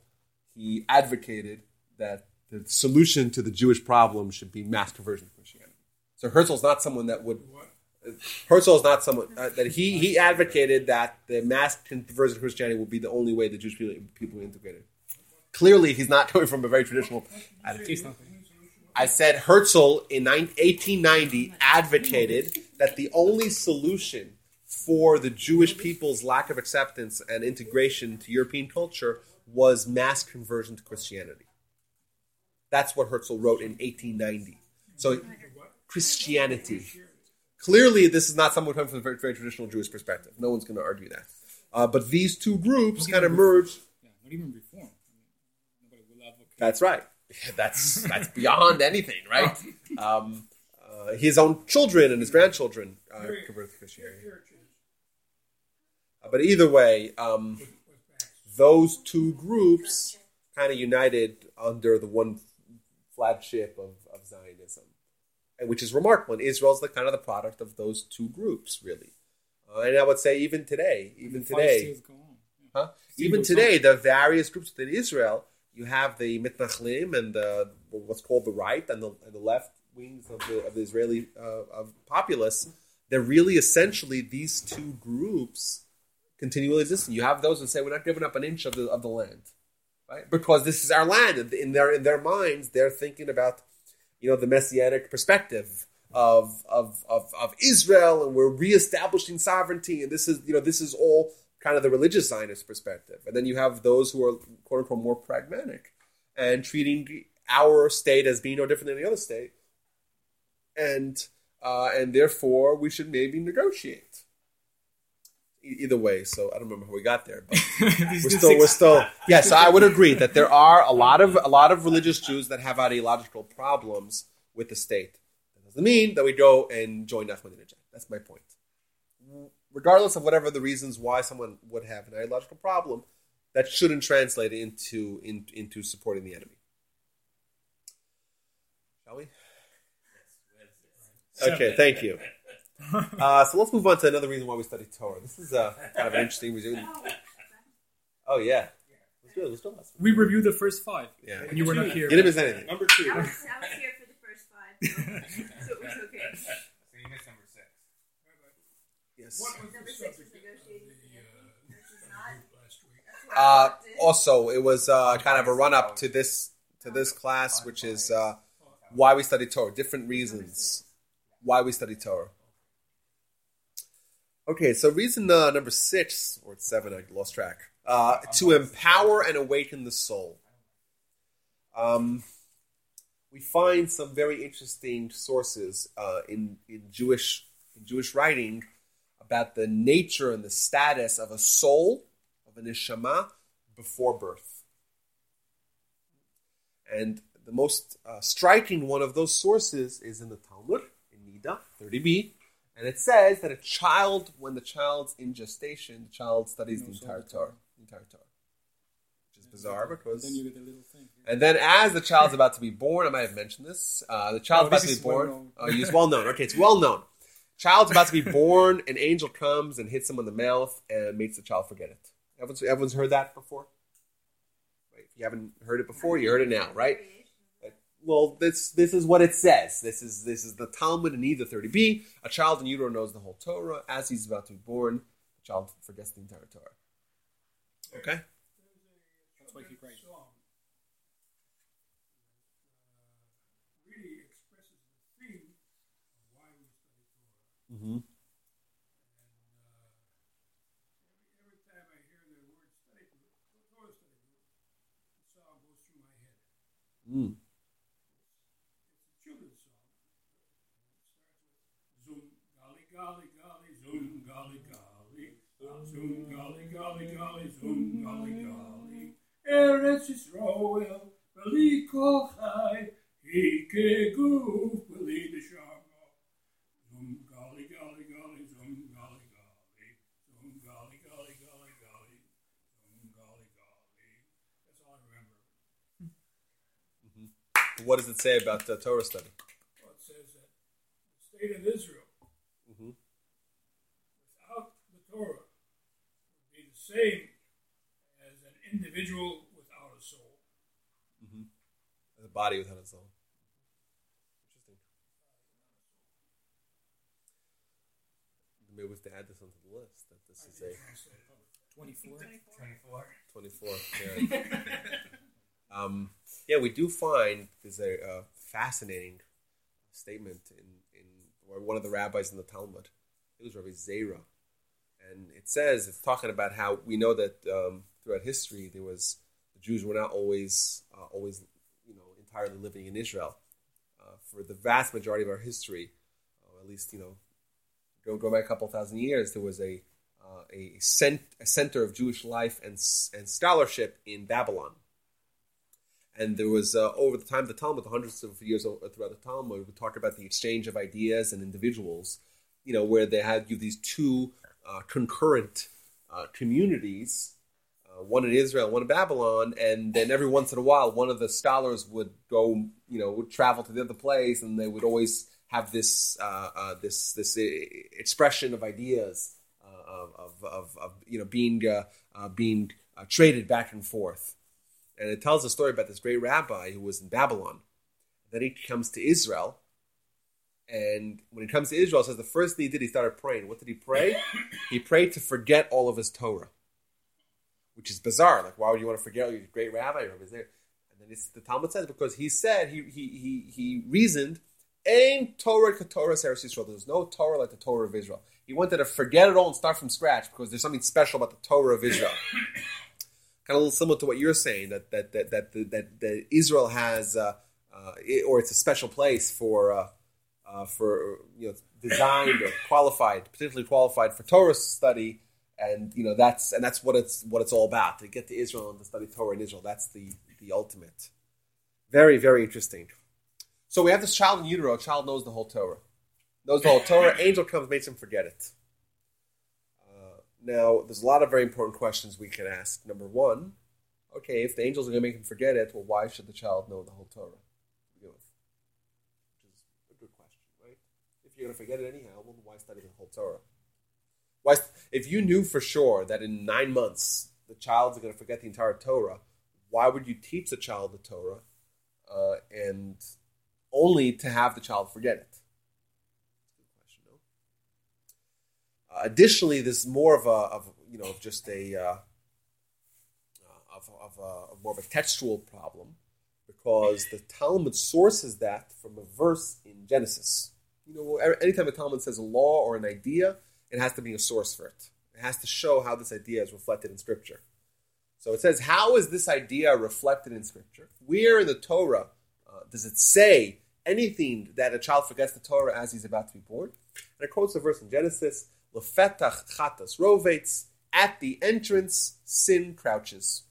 he advocated that the solution to the Jewish problem should be mass conversion to Christianity. So Herzl's not someone that would. Herzl is not someone uh, that he he advocated that the mass conversion to Christianity would be the only way the Jewish people people integrated. Clearly, he's not <laughs> coming from a very traditional attitude. I said Herzl in 1890 advocated that the only solution for the Jewish people's lack of acceptance and integration to European culture was mass conversion to Christianity. That's what Herzl wrote in 1890. So, Christianity. Clearly, this is not someone coming from a very, very traditional Jewish perspective. No one's going to argue that. Uh, but these two groups kind of merged. Yeah, not even reform. I mean, nobody will advocate. That's right. <laughs> That's that's beyond anything, <laughs> right? Um, uh, his own children and his grandchildren uh, converted to Christianity. Uh, but either way, um, those two groups kind of united under the one flagship of, of Zionism, and which is remarkable. And Israel's the kind of the product of those two groups, really. Uh, and I would say even today, even today, still go on. Yeah. Huh? Even today, on. the various groups within Israel, you have the Mitnachlim and the what's called the right and the, and the left wings of the, of the Israeli uh, of populace. They're really essentially these two groups continually existing. You have those that say we're not giving up an inch of the of the land, right? Because this is our land. And In their in their minds, they're thinking about you know the messianic perspective of of of, of Israel, and we're reestablishing sovereignty, and this is you know this is all kind of the religious Zionist perspective, and then you have those who are quote unquote more pragmatic and treating our state as being no different than any other state, and uh, and therefore we should maybe negotiate. Either way, so I don't remember how we got there, but <laughs> we're still we're still yes i would agree that there are a lot of a lot of religious jews that have ideological problems with the state. That doesn't mean that we go and join ahmadinejad that's my point. Regardless of whatever the reasons why someone would have an ideological problem that shouldn't translate into in, into supporting the enemy. Shall we? Okay thank you <laughs> uh, so let's move on to another reason why we study torah this is uh, kind of an interesting reason <laughs> oh yeah let's do it let's do it We reviewed the first five Yeah. when you were not here. Get him as anything. Number two. I was, I was here for the first five, <laughs> so it was okay. So you missed number six. Yes. What was Number six was negotiating the, the uh, This is not. last week? That's where I Uh, walked in. also, it was uh, kind of a run up to this to this class, which is uh, why we study Torah. Different reasons why we study Torah. Okay, so reason uh, number six or seven, I lost track. Uh, to empower and awaken the soul. Um, we find some very interesting sources uh, in in Jewish in Jewish writing about the nature and the status of a soul of an neshama before birth. And the most uh, striking one of those sources is in the Talmud, in Nida 30b. And it says that a child, when the child's in gestation, the child studies the entire Torah. The entire Torah. Which is bizarre because. Then you get a little thing. And then, as the child's about to be born, I might have mentioned this. Uh, the child's Oh, about to be born. well. Oh, it's well known. Okay, it's well known. Child's about to be born. An angel comes and hits him on the mouth and makes the child forget it. Everyone's, everyone's heard that before. Right? If you haven't heard it before, you heard it now, right? Well, this this is what it says. This is this is the Talmud in Niddah thirty b. A child in utero knows the whole Torah. As he's about to be born, the child forgets the entire Torah. Okay. That's why he cried. song mm-hmm. mm uh, really expresses the theme of why we study Torah. Mm-hmm. And uh, every, every time I hear the word study group, Torah study group, the song goes through my head. Mm. It's a children's song. It starts with Zoom, golly, golly, golly, zoom, golly, golly. Zoom, golly, golly, golly, golly. Eretz Yisrael, beli kol chai, hike guf, beli neshama. Zoom, golly, golly, golly, zoom, golly, golly. Zoom, golly, golly, golly, golly. Zoom, golly, golly. That's all I remember. What does it say about the Torah study? Well, it says that the state of Israel, Mhm. without the Torah, would be the same individual without a soul. The body without a soul. Interesting. Maybe we have to add this onto the list. That this is a 24. 24. 24. Yeah. <laughs> um, yeah, we do find there's a, uh fascinating statement in, in or one of the rabbis in the Talmud. It was Rabbi Zera. And it says, it's talking about how we know that um, throughout history there was, the Jews were not always, uh, always, you know, entirely living in Israel. Uh, for the vast majority of our history, uh, at least, you know, go, go back a couple thousand years, there was a, uh, a, cent, a center of Jewish life and, and scholarship in Babylon. And there was, uh, over the time of the Talmud, the hundreds of years throughout the Talmud, we talk about the exchange of ideas and individuals, you know, where they had you these two uh, concurrent communities, one in Israel, one in Babylon, and then every once in a while, one of the scholars would go, you know, would travel to the other place, and they would always have this uh, uh, this this uh, expression of ideas uh, of, of, of, you know being uh, uh, being traded back and forth, and it tells a story about this great rabbi who was in Babylon. Then he comes to Israel, and when he comes to Israel, says the first thing he did, he started praying. What did he pray? he prayed to forget all of his Torah, which is bizarre. Like, why would you want to forget your great rabbi? Your rabbi's there. And then it's, the Talmud says because he said he he he, he reasoned, "Ain Torah Torah Eretz Yisrael." There's no Torah like the Torah of Israel. He wanted to forget it all and start from scratch because there's something special about the Torah of Israel. <coughs> kind of a little similar to what you're saying that that that that that, that, that Israel has, uh, uh, it- or it's a special place for. Uh, uh, for you know designed or qualified, particularly qualified for Torah study, and you know that's and that's what it's what it's all about to get to Israel and to study Torah in Israel. That's the the ultimate. Very very interesting. So we have this child in utero. A child knows the whole Torah, knows the whole Torah. <laughs> Angel comes, makes him forget it. Uh, now there's a lot of very important questions we can ask. Number one, okay, if the angels are going to make him forget it, well, why should the child know the whole Torah? to begin which is a good question, right? If you're going to forget it anyhow, well, why study the whole Torah? Why, if you knew for sure that in nine months the child's going to forget the entire Torah, why would you teach the child the Torah uh, and only to have the child forget it? Uh, additionally, there's more of a, of you know, of just a uh, uh, of, of, a, of more of a textual problem because the Talmud sources that from a verse in Genesis. You know, anytime a Talmud says a law or an idea, it has to be a source for it. It has to show how this idea is reflected in Scripture. So it says, how is this idea reflected in Scripture? Where in the Torah uh, does it say anything that a child forgets the Torah as he's about to be born? And it quotes a verse in Genesis, Lefetach chatas rovates, at the entrance sin crouches.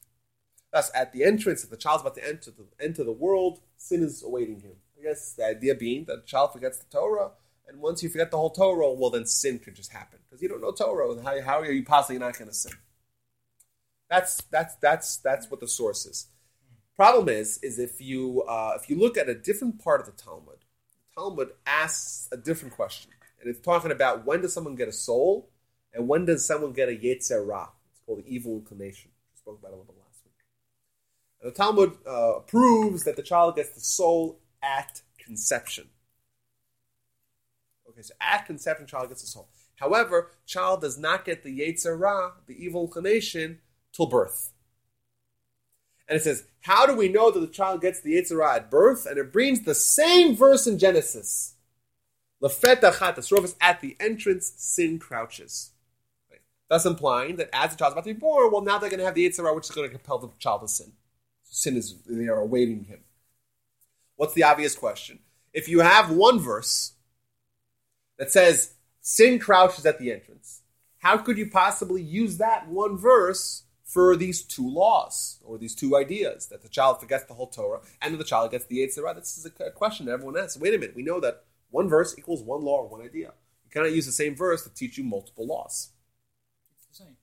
Thus, at the entrance, if the child's about to enter the, enter the world, sin is awaiting him. I guess the idea being that the child forgets the Torah, and once you forget the whole Torah, well, then sin could just happen because you don't know Torah. How, how are you possibly not going to sin? That's that's that's that's what the source is. Problem is, is if you uh, if you look at a different part of the Talmud, the Talmud asks a different question, and it's talking about when does someone get a soul, and when does someone get a yetzer ra? It's called the evil inclination. We spoke about it a little bit last week. And the Talmud uh, proves that the child gets the soul at conception. Okay, so at conception, child gets the soul. However, child does not get the yetzer ra, the evil inclination, till birth. And it says, how do we know that the child gets the yetzer ra at birth? And it brings the same verse in Genesis. Lefetachat, the surface at the entrance, sin crouches. Thus implying that as the child's about to be born, well, now they're going to have the yetzer ra, which is going to compel the child to sin. Sin is, they are awaiting him. What's the obvious question? If you have one verse that says sin crouches at the entrance, how could you possibly use that one verse for these two laws or these two ideas that the child forgets the whole Torah and that the child gets the Yetzer Ra? This is a question that everyone asks. Wait a minute, we know that one verse equals one law or one idea. You cannot use the same verse to teach you multiple laws. It's the same.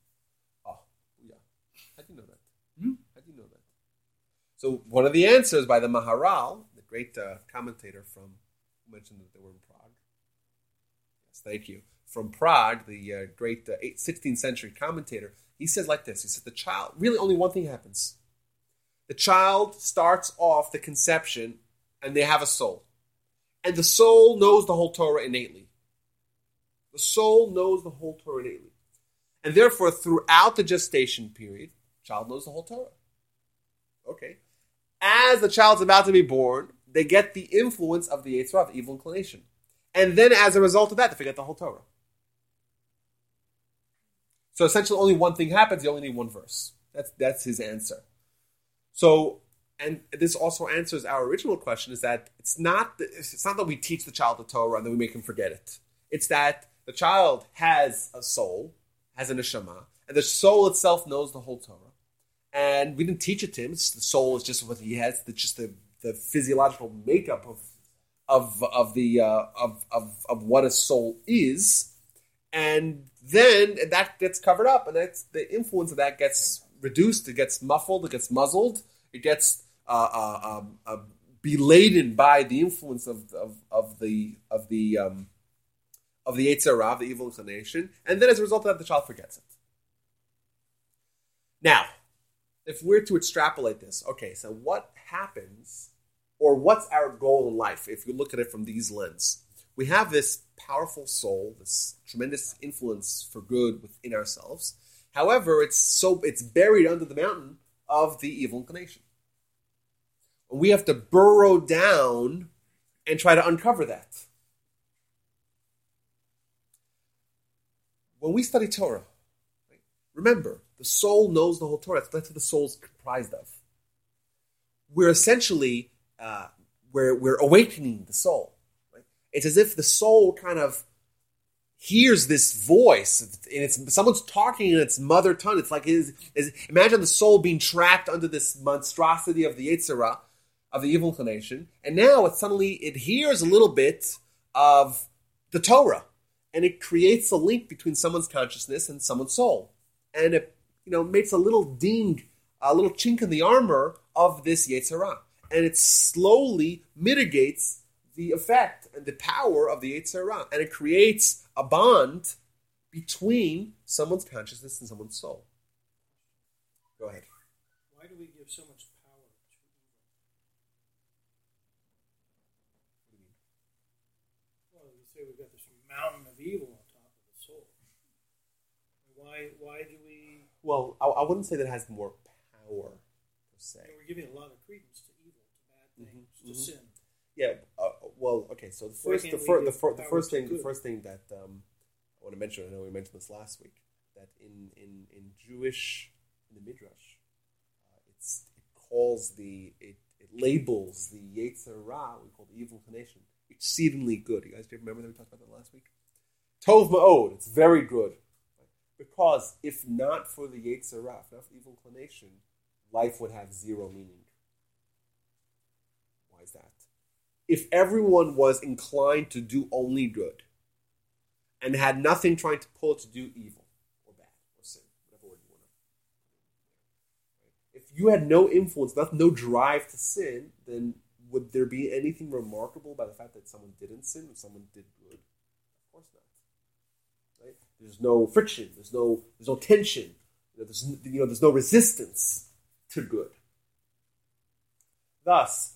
Oh, yeah. How do you know that? Hmm? How do you know that? So one of the answers by the Maharal, the great uh, commentator from who mentioned that they were in Prague. Yes, thank you. From Prague, the uh, great uh, 16th century commentator, he says like this. He says the child really only one thing happens. The child starts off the conception, and they have a soul, and the soul knows the whole Torah innately. The soul knows the whole Torah innately. And therefore, throughout the gestation period, child knows the whole Torah. Okay. As the child's about to be born, they get the influence of the Yetzer Ra, the evil inclination. And then as a result of that, they forget the whole Torah. So essentially only one thing happens, you only need one verse. That's that's his answer. So and this also answers our original question is that it's not that- it's not that we teach the child the Torah and then we make him forget it. It's that the child has a soul, has a neshama, and the soul itself knows the whole Torah. And we didn't teach it to him. It's the soul is just what he has. It's just the, the physiological makeup of of of the uh, of, of of what a soul is, and then that gets covered up, and that's the influence of that gets reduced. It gets muffled. It gets muzzled. It gets uh, uh, um, uh, beladen by the influence of, of, of the of the um, of the Yetzer Ra, the evil inclination, and then as a result of that, the child forgets it. Now, if we're to extrapolate this, okay, so what happens, or what's our goal in life if you look at it from these lens? We have this powerful soul, this tremendous influence for good within ourselves. However, it's so it's buried under the mountain of the evil inclination. We have to burrow down and try to uncover that. When we study Torah, remember the soul knows the whole Torah. That's what the soul's comprised of. We're essentially uh, we're we're awakening the soul. Right? It's as if the soul kind of hears this voice and it's someone's talking in its mother tongue. It's like is is imagine the soul being trapped under this monstrosity of the Yetzer Ra, of the evil inclination, and now it suddenly it hears a little bit of the Torah, and it creates a link between someone's consciousness and someone's soul, and it you know makes a little ding, a little chink in the armor of this Yetzer Ra, and it slowly mitigates the effect and the power of the Yetzer Ra, and it creates a bond between someone's consciousness and someone's soul. Go ahead. Why do we give so much power to evil? Well, you say we've got this mountain of evil on top of the soul. Why? Why do we? Well, I, I wouldn't say that it has more power per se. We're giving a lot of credence to evil, to bad things, Mhm, to mhm. sin. Yeah. Uh, well, okay. So the first, the, fir- the, fir- the first thing, the first thing that um, I want to mention. I know we mentioned this last week. That in in in Jewish in the midrash, uh, it's it calls the it, it labels the Yetzer Ra, we call the evil inclination, exceedingly good. You guys do you remember that we talked about that last week? Tov Ma'od, it's very good. Because if not for the Yetzer Ra, if not for the evil inclination, life would have zero meaning. Is that? If everyone was inclined to do only good and had nothing trying to pull to do evil or bad or sin, whatever word you want to. If you had no influence, no drive to sin, then would there be anything remarkable by the fact that someone didn't sin or someone did good? Of course not. Right? There's no friction. There's no there's no tension. You know, there's you know there's no resistance to good. Thus,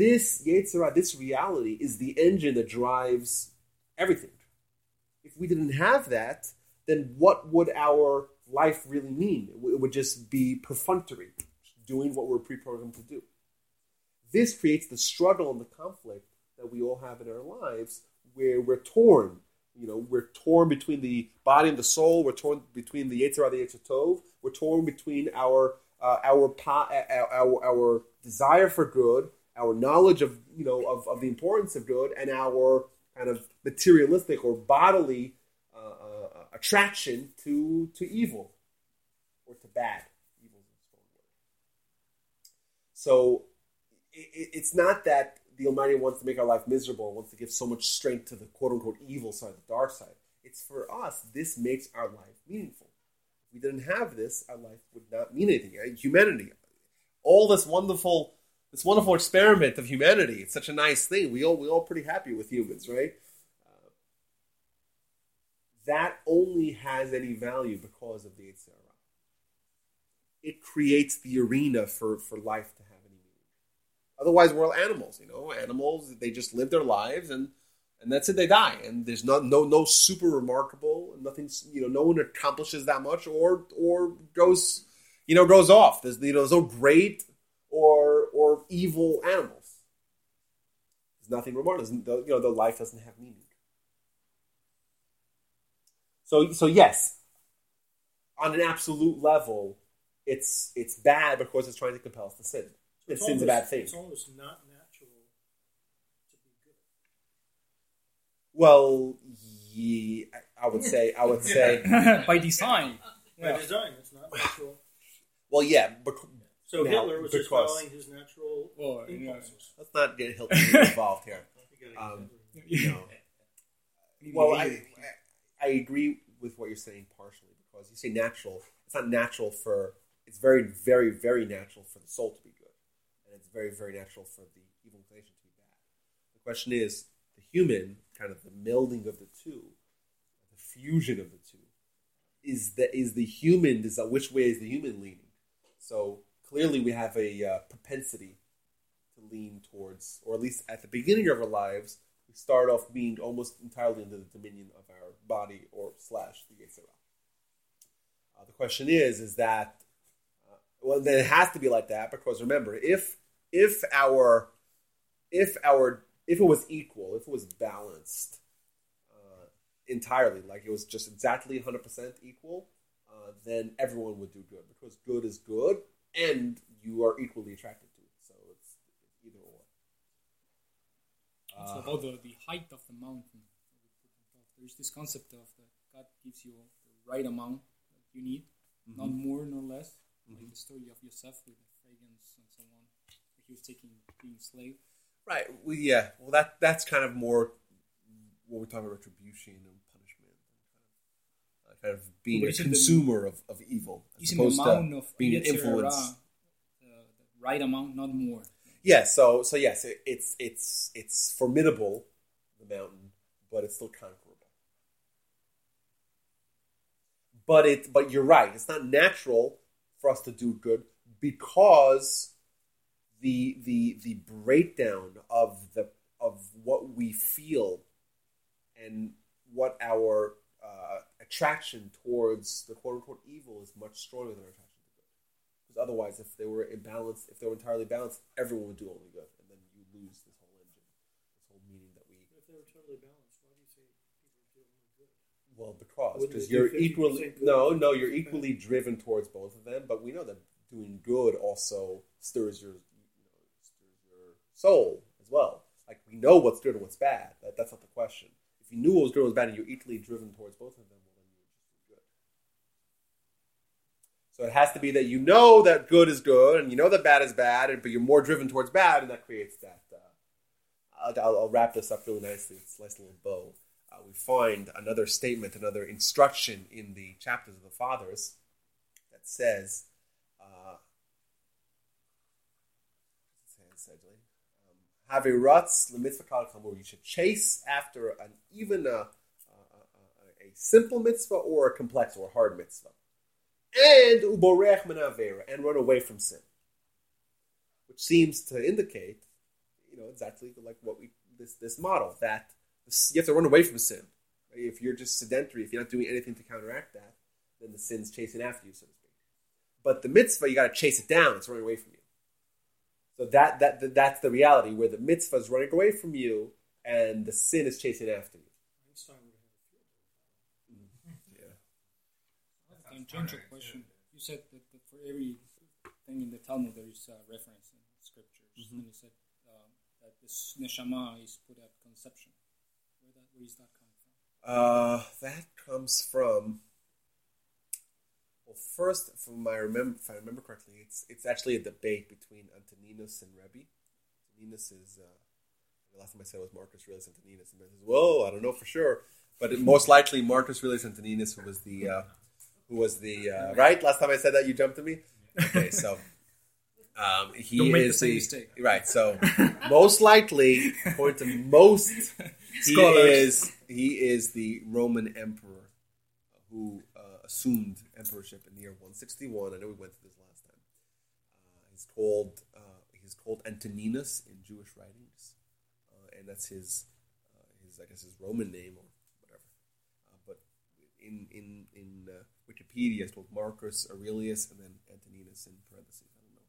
this Yetzer Ra, this reality, is the engine that drives everything. If we didn't have that, then what would our life really mean? It would just be perfunctory, doing what we're pre-programmed to do. This creates the struggle and the conflict that we all have in our lives, where we're torn. You know, we're torn between the body and the soul. We're torn between the Yetzer Ra and the Yetzer Tov. We're torn between our uh, our, pa- our, our our desire for good, our knowledge of you know of, of the importance of good, and our kind of materialistic or bodily uh, uh, attraction to to evil or to bad. Evil. So it, it's not that the Almighty wants to make our life miserable, wants to give so much strength to the quote unquote evil side, the dark side. It's for us. This makes our life meaningful. If we didn't have this, our life would not mean anything. Humanity, all this wonderful this wonderful experiment of humanity. It's such a nice thing. We all we all pretty happy with humans, right? Uh, that only has any value because of the Yetzer Ra. It creates the arena for, for life to have any meaning. Otherwise, we're all animals. You know, animals they just live their lives and and that's it. They die, and there's not no no super remarkable, nothing. You know, no one accomplishes that much or or goes you know goes off. There's you know there's no great evil animals. There's nothing remarkable. There's, you know, the life doesn't have meaning. So so yes, on an absolute level, it's it's bad because it's trying to compel us to sin. And It's sin's a bad thing. It's almost not natural to be good. Well, ye, I would say I would <laughs> say by design. By design, it's not natural. well yeah. Bec- So Now, Hitler was just following his natural Or, yeah. impulses. Let's not get Hitler involved here. <laughs> You Um, <laughs> You know. Well, I, I agree with what you're saying partially because you say natural. It's not natural for. It's very, very, very natural for the soul to be good, and it's very, very natural for the evil inclination to be bad. The question is the human, kind of the melding of the two, the fusion of the two. Is the is the human? Is that which way is the human leaning? So clearly, we have a uh, propensity to lean towards, or at least at the beginning of our lives, we start off being almost entirely under the dominion of our body or slash the Yetzer Ra. Uh, the question is, is that uh, well, then it has to be like that because remember, if if our if our if it was equal, if it was balanced uh, entirely, like it was just exactly 100% equal, uh, then everyone would do good because good is good and you are equally attracted to it. So it's either or. It's Uh, about the, the height of the mountain. There's this concept of that God gives you the right amount that you need, not more nor less. Like the story of Yosef with the fragrance and so on. He was taking being slave. Right. Well, yeah. Well, that that's kind of more what we're talking about retribution and punishment, and kind of, uh, being a isn't the- consumer of, of evil as Using the opposed amount to of being an influence. the, the right amount, not more. Yeah. So so yes, it, it's it's it's formidable, the mountain, but it's still conquerable. But it but you're right. It's not natural for us to do good because the the the breakdown of the of what we feel and what our uh, attraction towards the quote unquote evil is much stronger than our attraction to good. Because otherwise, if they were imbalanced, if they were entirely balanced, everyone would do only good, and then you lose this whole engine, this whole meaning that we. If they were totally balanced, why do you say people do only good? Well, because because you're equally no no you're equally driven towards both of them, but we know that doing good also stirs your you know stirs your soul as well. Like we know what's good and what's bad. That, that's not the question. If you knew what was good and what was bad, and you're equally driven towards both of them, well then you would just do good. So it has to be that you know that good is good and you know that bad is bad, but you're more driven towards bad, and that creates that. Uh, I'll, I'll, wrap this up really nicely. It's a nice little bow. Uh, we find another statement, another instruction in the chapters of the fathers that says. Uh, have a kal. You should chase after an even a, a, a, a simple mitzvah or a complex or hard mitzvah, and uborech min avera and run away from sin, which seems to indicate, you know, exactly like what we this this model that you have to run away from sin. If you're just sedentary, if you're not doing anything to counteract that, then the sin's chasing after you, so to speak. But the mitzvah, you got to chase it down. It's running away from you. So that, that, that that's the reality where the mitzvah is running away from you and the sin is chasing after you. Einstein would have Yeah. Can change your question. You said that, that for every thing in the Talmud there is a reference in scriptures, Mm-hmm. and you said um, that this neshama is put at conception. Where that where is that coming from? Uh, that comes from. Well, first, from my remember, if I remember correctly, it's it's actually a debate between Antoninus and Rebbe. Antoninus is uh, the last time I said it was Marcus Aurelius Antoninus, and Rebbe says, "Whoa, I don't know for sure," but it, most likely Marcus Aurelius Antoninus, who was the uh, who was the uh, right. Last time I said that, you jumped to me. Okay, so um, he Don't make the is same the mistake. right. So most likely, according to most <laughs> he Scholars. is he is the Roman emperor who uh, assumed emperorship in the year 161. I know we went through this last time. Uh, he's called uh, he's called Antoninus in Jewish writings, uh, and that's his uh, his I guess his Roman name or whatever. Uh, but in in in uh, Wikipedia, it's called Marcus Aurelius and then Antoninus in parentheses. I don't know.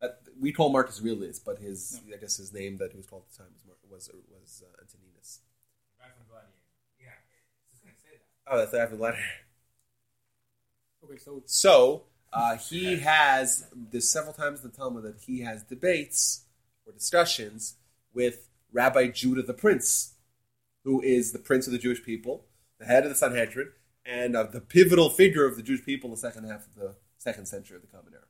That, we call Marcus Aurelius, but his I guess his name that he was called at the time was was was uh, Antoninus. Back from Gladiator. Yeah. Just gonna say that. Oh, that's after the letter. Okay, so So uh, he has there's several times in the Talmud that he has debates or discussions with Rabbi Judah the Prince, who is the prince of the Jewish people, the head of the Sanhedrin, and uh, the pivotal figure of the Jewish people in the second half of the second century of the Common Era.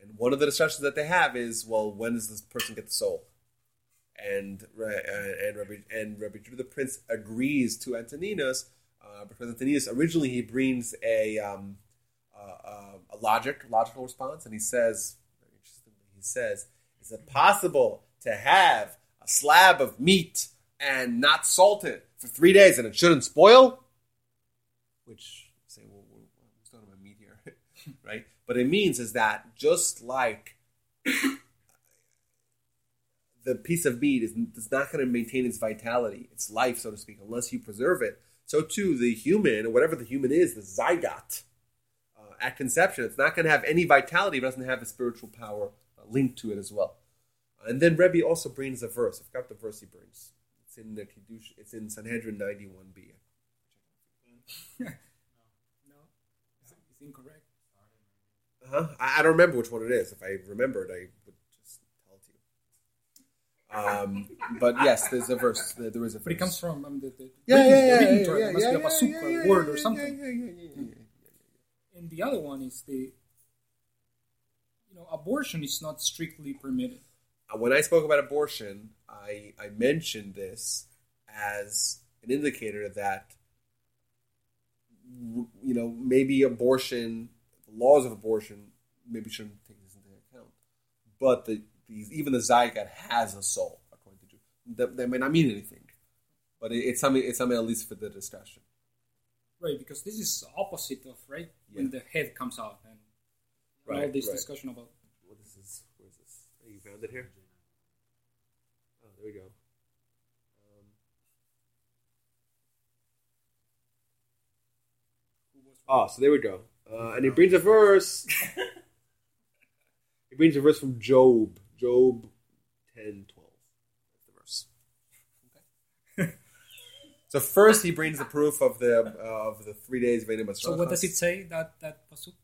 And one of the discussions that they have is, well, when does this person get the soul? And uh, and Rabbi and Rabbi Judah the Prince agrees to Antoninus uh, because Antoninus originally he brings a um, uh, a logic logical response, and he says interestingly he says, "Is it possible to have a slab of meat and not salt it for three days and it shouldn't spoil?" Which say, well, we're, we're talking about meat <laughs> here, right? But it means is that just like the piece of meat is, is not going to maintain its vitality, its life, so to speak, unless you preserve it. So too, the human, or whatever the human is, the zygote, uh, at conception, it's not going to have any vitality it doesn't have the spiritual power uh, linked to it as well. And then Rebbe also brings a verse. I forgot the verse he brings. It's in the Kiddush. It's in Sanhedrin 91b. No, it's, it's incorrect. Uh-huh. I, I don't remember which one it is. If I remembered, I would just tell it to you. Um, <laughs> but yes, there's a verse. There, there is a verse. But it comes from um, the, the yeah, reading- yeah, the yeah, reading yeah, Torah. yeah, must yeah, be a yeah, pasuk yeah, yeah, a word yeah, or something. Yeah, yeah, yeah, yeah, yeah, yeah. And the other one is the, you know, abortion is not strictly permitted. Uh, When I spoke about abortion, I, I mentioned this as an indicator that you know maybe abortion, the laws of abortion, maybe shouldn't take this into account. But the, the even the zygote has a soul, according to Jews. That, that may not mean anything, but it, it's something. It's something at least for the discussion. Right, because this is opposite of, right, when the head comes out and all Right, this right. discussion about What is this? Where is this? You found it here? Oh, there we go. Um, oh, so there we go. Uh, and he brings a verse. <laughs> he brings a verse from Job. Job 10 12. That's the verse. Okay. <laughs> so first he brings the proof of the of the three days of Edim So what does it say that that pasuk?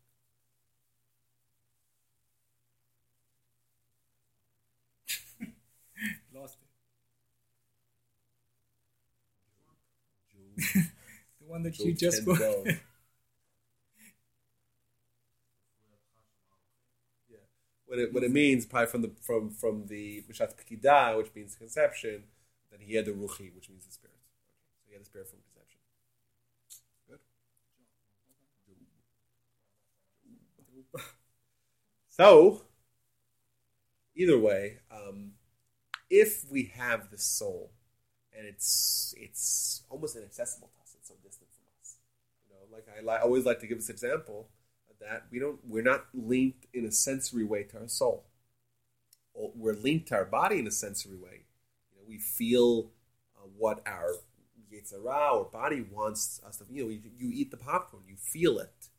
<laughs> Lost it. The one that Job you just 10, quoted. 12. What it what it means probably from the from from the Mishat Pekida, which means conception, that he had the Ruchi, which means the spirit. So he had the spirit from conception. Good. So, either way, um, if we have the soul and it's it's almost inaccessible to us, it's so distant from us. You know, like I li- always like to give this example that we don't we're not linked in a sensory way to our soul. We're linked to our body in a sensory way. You know, we feel uh, what our Yetzer Ra or body wants us to. You know, you, you eat the popcorn, you feel it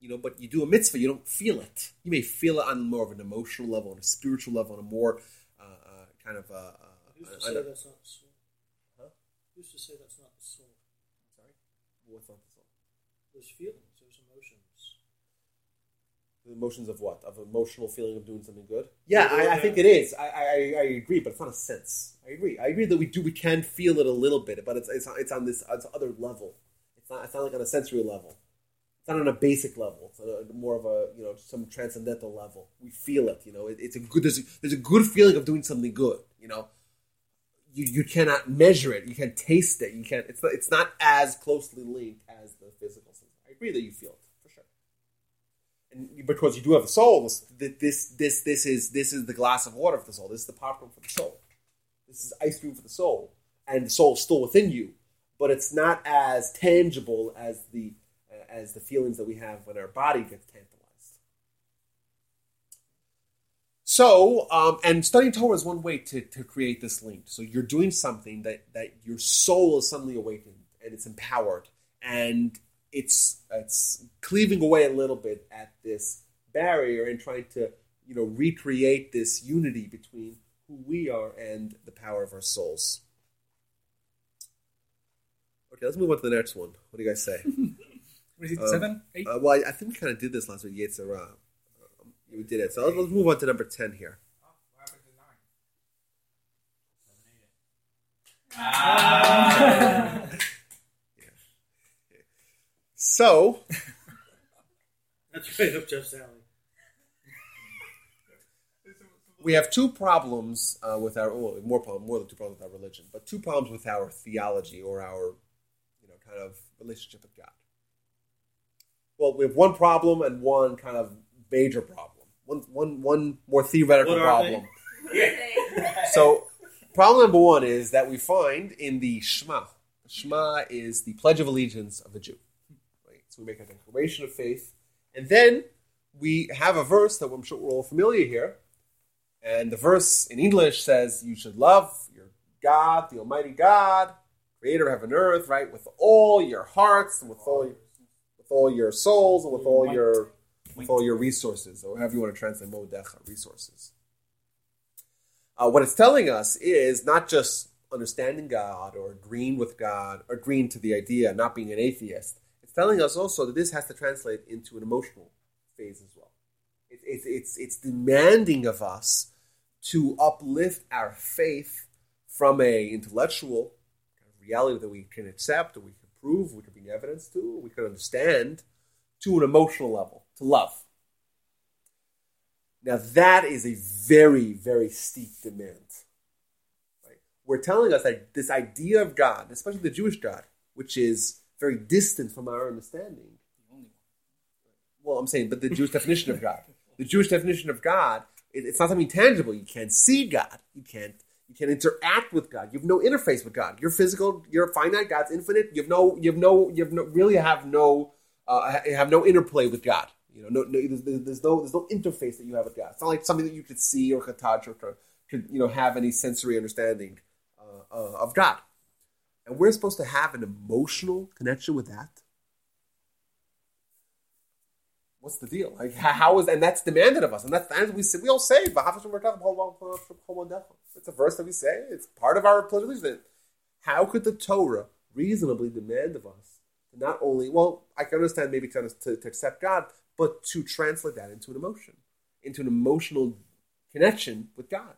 you know, but you do a mitzvah, you don't feel it. You may feel it on more of an emotional level, on a spiritual level, on a more uh, uh, kind of. Uh, Who's to uh, say uh, that's not the soul? Huh? Who's to say that's not the soul? sorry, what's not the soul? There's emotions. The emotions of what? Of emotional feeling of doing something good? Yeah, I, I think it is. I, I, I agree, but it's not a sense. I agree. I agree that we do. We can feel it a little bit, but it's it's, it's on this it's other level. It's not. It's not like on a sensory level. It's not on a basic level. It's a, more of a you know some transcendental level. We feel it. You know, it, it's a good. There's a, there's a good feeling of doing something good. You know, you you cannot measure it. You can't taste it. You can't. It's not, it's not as closely linked as the physical sense. I agree that you feel it for sure. And because you do have a soul, this this this this is this is the glass of water for the soul. This is the popcorn for the soul. This is ice cream for the soul, and the soul is still within you, but it's not as tangible as the as the feelings that we have when our body gets tantalized. So, um, and studying Torah is one way to, to create this link. So you're doing something that, that your soul is suddenly awakened and it's empowered and it's it's cleaving away a little bit at this barrier and trying to you know recreate this unity between who we are and the power of our souls. Okay, let's move on to the next one. What do you guys say? <laughs> What is it, Um, seven? Eight? Uh, well, I, I think we kind of did this last week, Yetzer Ra. Um, we did it. So let's, let's move on to number 10 here. Oh, what happened to nine? So, That's right up Jeff's alley. we have two problems uh, with our, well, more, problem, more than two problems with our religion, but two problems with our theology or our, you know, kind of relationship with God. Well, we have one problem and one kind of major problem. One, one, one more theoretical What are problem. So, problem number one is that we find in the Shema. Shema is the Pledge of Allegiance of a Jew. So we make a declaration of faith, and then we have a verse that I'm sure we're all familiar here. And the verse in English says, "You should love your God, the Almighty God, Creator of heaven and earth, right, with all your hearts and with all your, with all your souls and with all your with all your resources, or however you want to translate modecha, resources." Uh, what it's telling us is not just understanding God or agreeing with God, or agreeing to the idea, not being an atheist. Telling us also that this has to translate into an emotional phase as well. It, it, it's, it's demanding of us to uplift our faith from a intellectual kind of reality that we can accept, that we can prove, we can bring evidence to, we can understand, to an emotional level, to love. Now that is a very, very steep demand. Right? We're telling us that this idea of God, especially the Jewish God, which is very distant from our understanding. Well, I'm saying, but the Jewish definition of God, the Jewish definition of God, it, it's not something tangible. You can't see God. You can't. You can't interact with God. You have no interface with God. You're physical. You're finite. God's infinite. You have no. You have no. You have no. Really have no. Uh, have no interplay with God. You know, no, no there's, there's no there's no interface that you have with God. It's not like something that you could see or could touch or could, could you know have any sensory understanding uh, uh, of God. And we're supposed to have an emotional connection with that. What's the deal? Like how, is and that's demanded of us, and that's and we say, we all say it's a verse that we say. It's part of our religion. How could the Torah reasonably demand of us not only well, I can understand maybe to, to, to accept God, but to translate that into an emotion, into an emotional connection with God.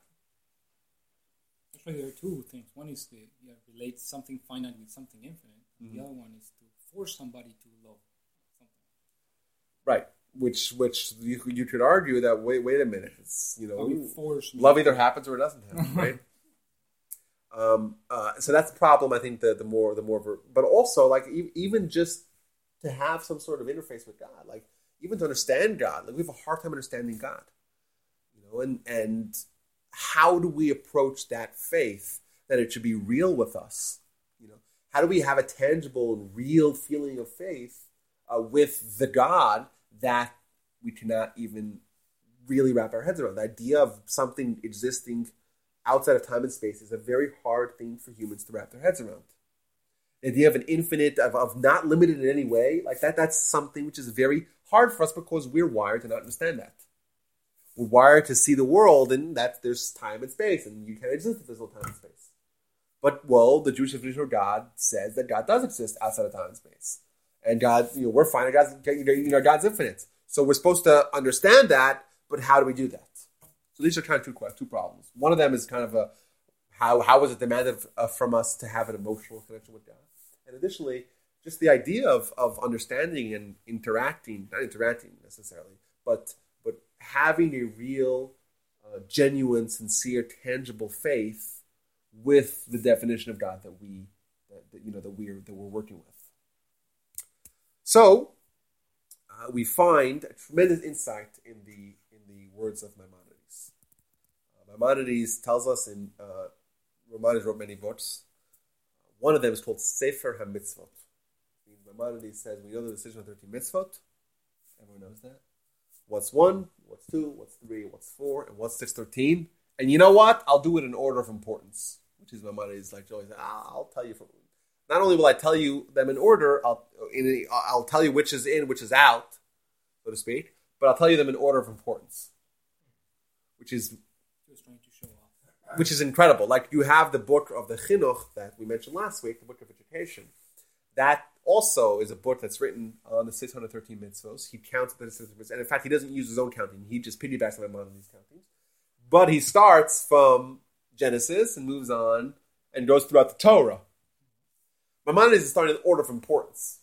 There are two things. One is to yeah, relate something finite with something infinite. Mm-hmm. The other one is to force somebody to love something. Right. which which you, you could argue that wait wait a minute, it's you know love either happens or it doesn't happen, right? <laughs> um, uh, so that's the problem. I think the the more the more, ver- but also like e- even just to have some sort of interface with God, like even to understand God, like we have a hard time understanding God, you know, and and how do we approach that faith that it should be real with us, you know? How do we have a tangible and real feeling of faith uh, with the God that we cannot even really wrap our heads around? The idea of something existing outside of time and space is a very hard thing for humans to wrap their heads around. The idea of an infinite, of, of not limited in any way, like that, that's something which is very hard for us because we're wired to not understand that. We're wired to see the world and that there's time and space, and you can't exist if there's no time and space. But well, the Jewish definition of God says that God does exist outside of time and space, and God, you know, we're finding God's, you know, God's infinite. So we're supposed to understand that, but how do we do that? So these are kind of two two problems. One of them is kind of a how how was it demanded from us to have an emotional connection with God, and additionally, just the idea of of understanding and interacting, not interacting necessarily, but having a real, uh, genuine, sincere, tangible faith with the definition of God that we that, you know that we're that we're working with. So uh, we find a tremendous insight in the in the words of Maimonides. Uh, Maimonides tells us in uh, Maimonides wrote many books. One of them is called Sefer HaMitzvot. Maimonides says we know the decision of thirteen mitzvot. Everyone knows that. What's one? What's two? What's three? What's four? And what's six thirteen? And you know what? I'll do it in order of importance, which is Maimonides like Joey said. Ah, I'll tell you from. Not only will I tell you them in order, I'll in, I'll tell you which is in, which is out, so to speak. But I'll tell you them in order of importance, which is Just trying to show off. which is incredible. Like you have the book of the Chinuch that we mentioned last week, the book of education. That also is a book that's written on the 613 mitzvos. He counts the 613 and in fact, he doesn't use his own counting. He just piggybacks on these countings. But he starts from Genesis and moves on and goes throughout the Torah. Maimonides is starting in order of importance.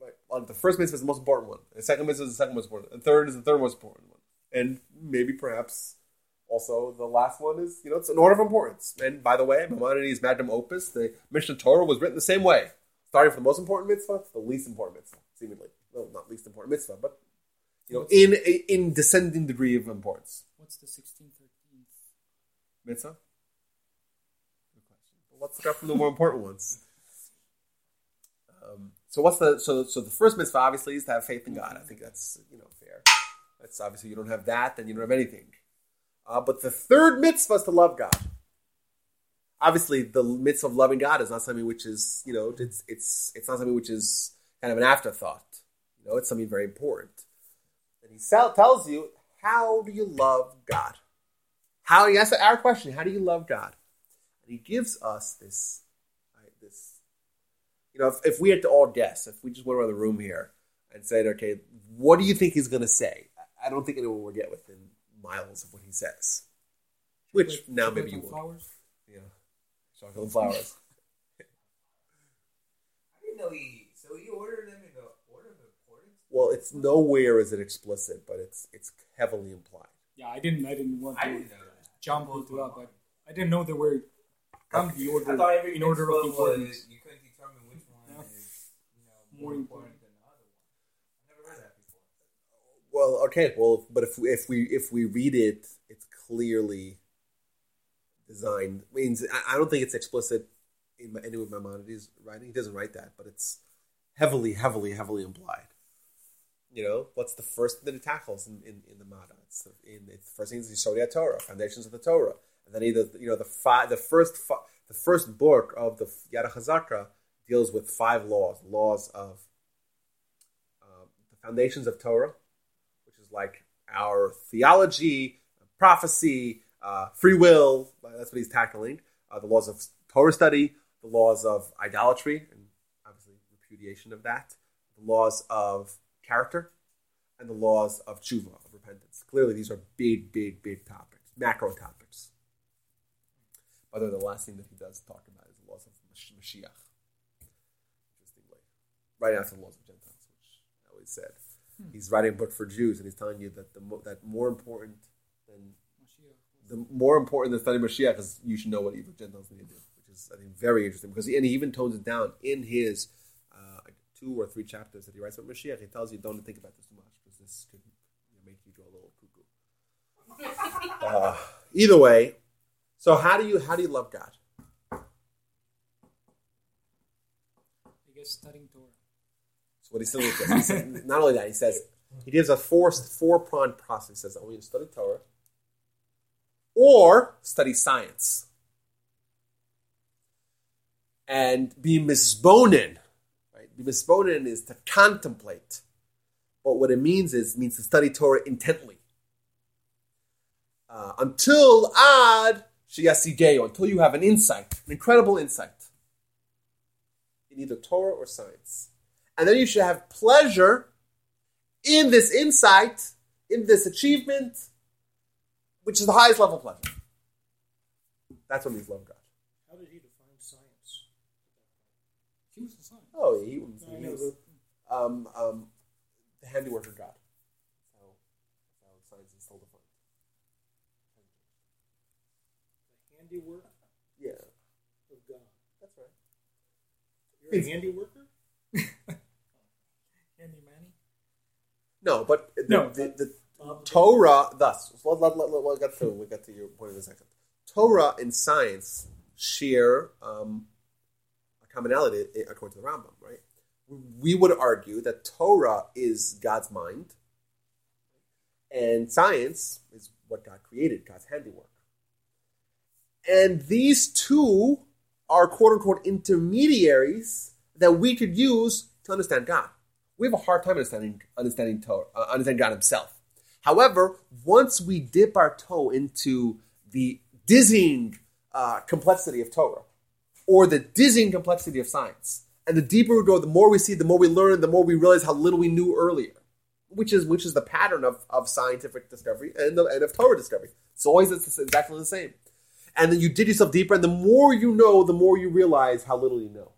Right? The first mitzvah is the most important one. The second mitzvah is the second most important. The third is the third most important one. And maybe perhaps also, the last one is, you know, it's an order of importance. And by the way, Maimonides' magnum opus, the Mishnah Torah, was written the same way, starting from the most important mitzvah to the least important mitzvah, seemingly. Well, not least important mitzvah, but you know, in in descending degree of importance. What's the 16th, 13th? Mitzvah. Good question. But let's start from the more important ones. Um, so what's the so so the first mitzvah obviously is to have faith in God. I think that's you know fair. That's obviously you don't have that, then you don't have anything. Uh, but the third mitzvah is to love God. Obviously, the mitzvah of loving God is not something which is, you know, it's it's it's not something which is kind of an afterthought. You know, it's something very important. And he sell, tells you, how do you love God? How he asks our question, how do you love God? And he gives us this, right, this, you know, if, if we had to all guess, if we just went around the room here and said, okay, what do you think he's going to say? I don't think anyone will get within miles of what he says. Which Chocolate- now maybe you will. Flowers? Yeah. Chocolate and <laughs> flowers. I didn't know he. So he ordered them in the order of importance. well, it's nowhere is it explicit, but it's it's heavily implied. Yeah, I didn't. I didn't want I to didn't know that. jump into that, but I didn't know there were come the order I thought every in order of importance. was you couldn't determine which one Yeah. is you know More more important than the other one. I never heard that before. Well, okay, well, but if we, if we if we read it, it's clearly designed. Means I, don't think it's explicit in any of Maimonides' writing. He doesn't write that, but it's heavily, heavily, heavily implied. You know, what's the first that it tackles in, in, in the Mada? It's the, in it's the first thing is the Yisodei Torah, foundations of the Torah, and then either you know the five, the first fi- the first book of the Yad HaChazakah deals with five laws, laws of uh, the foundations of Torah, which is like our theology, prophecy, uh, free will. That's what he's tackling. Uh, the laws of Torah study, the laws of idolatry, and obviously repudiation of that, the laws of character, and the laws of tshuva, of repentance. Clearly, these are big, big, big topics, macro topics. By the way, the last thing that he does talk about is the laws of Mashiach. Interestingly, right after the laws of Gentiles, which I always said. He's writing a book for Jews, and he's telling you that the mo- that more important than. The more important than studying Mashiach is you should know what evil Gentiles need to do, which is I think very interesting because he, and he even tones it down in his uh, two or three chapters that he writes about Mashiach. He tells you don't think about this too much because this could you know, make you go a little cuckoo. <laughs> Uh, either way, so how do you how do you love God? I guess studying Torah. So what he still says, he says, not only that, he says he gives a four four pronged process. He says, I want you to study Torah or study science. And be misbonin, right? Be misbonin is to contemplate. But what it means is means to study Torah intently. Uh, until ad shiyasideo, until you have an insight, an incredible insight in either Torah or science. And then you should have pleasure in this insight, in this achievement, which is the highest level of pleasure. That's what means love God. How did he define science? He was a son. Oh, he was, I he was but um, um, the handiwork of God. That's how, science is still defined. the handiwork Yeah, of God. that's right. You're a It's- handy worker? Handy Manny. No, but the, No. the, the Bob, Torah, thus, we'll get to we'll get to your point in a second. Torah and science share um, a commonality according to the Rambam, right? We would argue that Torah is God's mind, and science is what God created, God's handiwork. And these two are quote unquote intermediaries that we could use to understand God. We have a hard time understanding understanding Torah, uh, understanding God Himself. However, once we dip our toe into the dizzying uh, complexity of Torah, or the dizzying complexity of science, and the deeper we go, the more we see, the more we learn, the more we realize how little we knew earlier, which is which is the pattern of, of scientific discovery and, the, and of Torah discovery. It's always it's exactly the same. And then you dig yourself deeper, and the more you know, the more you realize how little you know.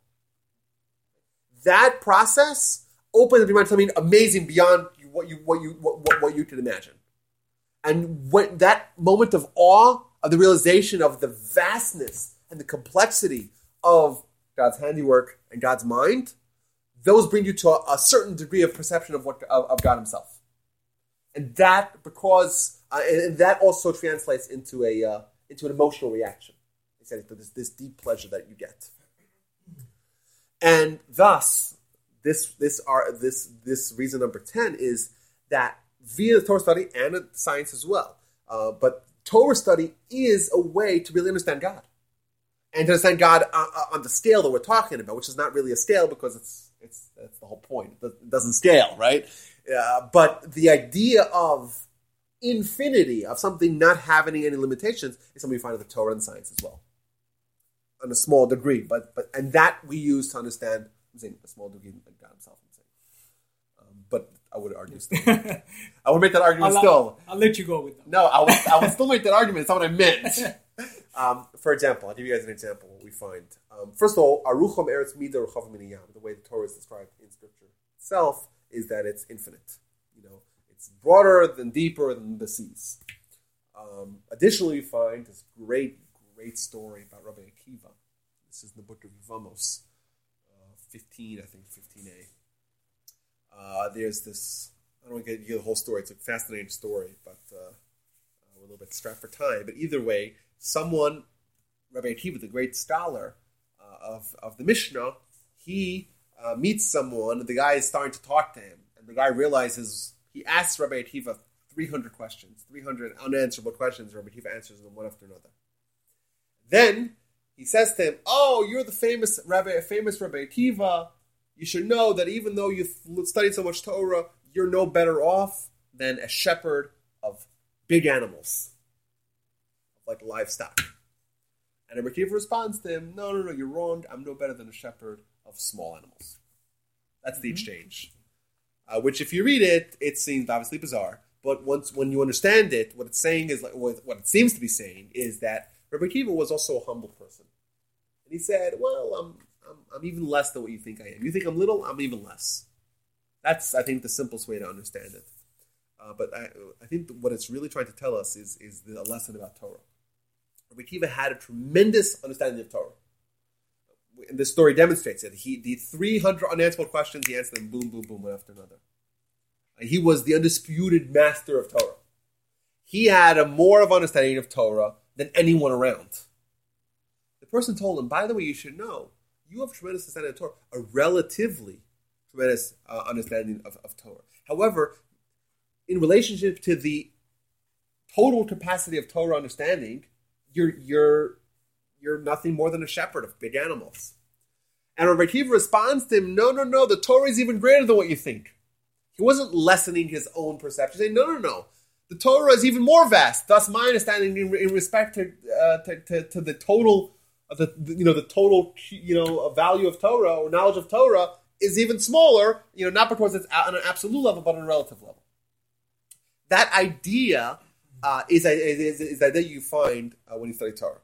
That process opens up your mind to something amazing beyond what you what you what, what, what you can imagine. And when that moment of awe of the realization of the vastness and the complexity of God's handiwork and God's mind, those bring you to a, a certain degree of perception of what of, of God Himself, and that because uh, and, and that also translates into a uh, into an emotional reaction. He this this deep pleasure that you get, and thus this this are this this reason number ten is that via the Torah study and science as well, uh, but Torah study is a way to really understand God and to understand God uh, uh, on the scale that we're talking about, which is not really a scale because it's it's that's the whole point. It doesn't scale, right? Uh, but the idea of infinity of something not having any limitations is something we find in the Torah and science as well, on a small degree. But but and that we use to understand. Saying a small of God Himself. I'm um, but I would argue still. I would make that argument I'll, still. I'll let you go with that. No, I would, I would still make that argument. It's not what I meant. <laughs> Um, for example, I'll give you guys an example what we find. Um, first of all, Arucham Eretz Mida Ruchav Miniyam, the way the Torah is described in Scripture itself, is that it's infinite. You know, it's broader than deeper than the seas. Um, additionally, we find this great, great story about Rabbi Akiva. This is in the book of Yevamos, uh, 15, I think, 15a. Uh, there's this, I don't want to get you the whole story, it's a fascinating story, but uh, we're a little bit strapped for time. But either way, someone, Rabbi Akiva, the great scholar uh, of, of the Mishnah, he uh, meets someone, and the guy is starting to talk to him. And the guy realizes, he asks Rabbi Akiva 300 questions, 300 unanswerable questions. Rabbi Akiva answers them one after another. Then he says to him, "Oh, you're the famous Rabbi, famous Rabbi Akiva. You should know that even though you've studied so much Torah, you're no better off than a shepherd of big animals, like livestock." And Rabbi Akiva responds to him, "No, no, no, you're wrong. I'm no better than a shepherd of small animals." That's the exchange. Uh, which, if you read it, it seems obviously bizarre. But once when you understand it, what it's saying is like what it seems to be saying is that Rabbi Akiva was also a humble person, and he said, "Well, I'm I'm, I'm even less than what you think I am. You think I'm little, I'm even less." That's I think the simplest way to understand it. Uh, but I, I think what it's really trying to tell us is is the lesson about Torah. Rabbi Akiva had a tremendous understanding of Torah. And this story demonstrates it. He the 300 unanswered questions, he answered them boom, boom, boom, one after another. And he was the undisputed master of Torah. He had a more of understanding of Torah than anyone around. The person told him, by the way, you should know, you have tremendous understanding of Torah, a relatively tremendous uh, understanding of, of Torah. However, in relationship to the total capacity of Torah understanding, you're you're you're nothing more than a shepherd of big animals. And Rabbi Akiva responds to him, no, no, no, the Torah is even greater than what you think. He wasn't lessening his own perception, saying, no, no, no, the Torah is even more vast. Thus, my understanding in, in respect to, uh, to, to, to the total, uh, the, you know, the total, you know, value of Torah or knowledge of Torah is even smaller. You know, not because it's on an absolute level, but on a relative level. That idea uh, is, is, is, the idea you find uh, when you study Torah.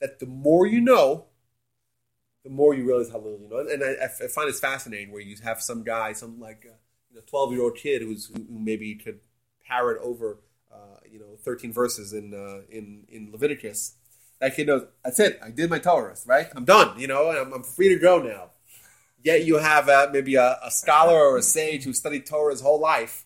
That the more you know, the more you realize how little you know. And I, I find it's fascinating where you have some guy, some like uh, you know, twelve year old kid who's who maybe could parrot over uh, you know thirteen verses in uh, in in Leviticus. That kid knows that's it. I did my Torah, right? I'm done. You know, I'm, I'm free to go now. Yet you have uh, maybe a, a scholar or a sage who studied Torah his whole life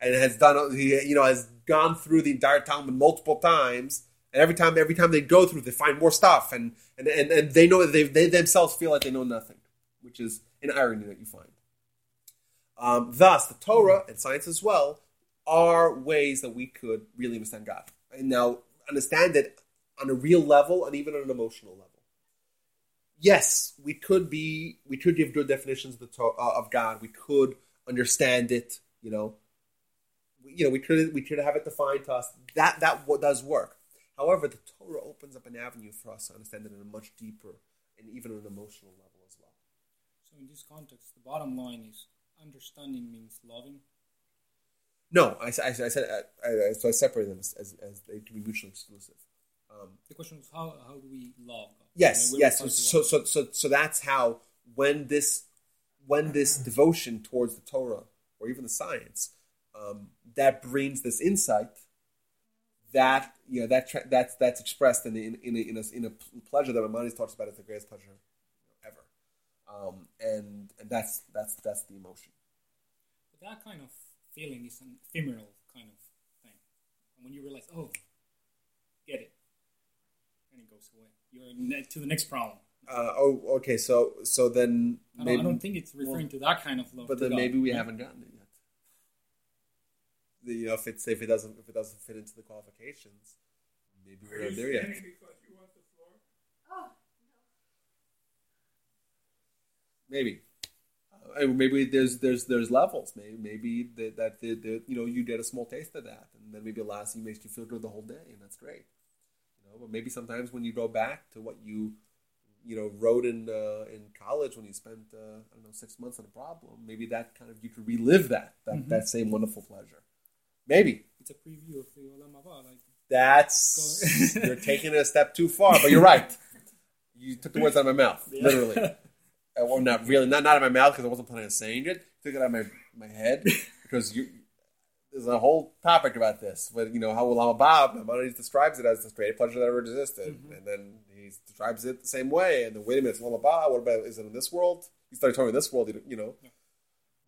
and has done he you know has gone through the entire Talmud multiple times. And every time, every time they go through, they find more stuff, and and, and, and they know they, they themselves feel like they know nothing, which is an irony that you find. Um, thus, the Torah and science as well are ways that we could really understand God, and now understand it on a real level and even on an emotional level. Yes, we could be, we could give good definitions of the uh, of God. We could understand it, you know. We, you know, we could we could have it defined to us. That that does work. However, the Torah opens up an avenue for us to understand it in a much deeper and even an emotional level as well. So in this context, the bottom line is understanding means loving. No, I, I, I said I, I, so I separated them as, as, as they can be mutually exclusive. Um, The question was how how do we log? Yes, I mean, yes. So, so, so, so, so that's how when this when this devotion towards the Torah or even the science um, that brings this insight that you know that tra- that's that's expressed in a, in in a, in a, in a pleasure that Maimonides talks about as the greatest pleasure ever, um, and and that's that's that's the emotion. But that kind of feeling is an ephemeral kind of thing. And when you realize, oh, get it, and it goes away, you're ne- to the next problem. Uh, oh, okay. So so then I don't, maybe, I don't think it's referring to that kind of love. but then God. maybe we haven't gotten it yet. The, you know, if it's if it doesn't if it doesn't fit into the qualifications, maybe we're not there yet. standing because you want the floor? Maybe. Maybe there's there's there's levels. Maybe maybe that that the, the, you know you get a small taste of that, and then maybe it lasts you makes you feel good the whole day, and that's great. You know, but maybe sometimes when you go back to what you you know wrote in uh, in college when you spent uh, I don't know six months on a problem, maybe that kind of you could relive that that, that same wonderful pleasure. Maybe it's a preview of the Olam Haba. Like, that's you're taking it a step too far, but you're right. You took the words out of my mouth, <laughs> literally. Uh, well, not really, not not of my mouth because I wasn't planning on saying it. Took it out of my, my head <laughs> because you. There's a whole topic about this, but you know how Olam Haba Maimonides describes it as the greatest pleasure that ever existed, and then he describes it the same way. And then wait a minute, it's Olam Haba. What about is it in this world? He started talking about this world, you know.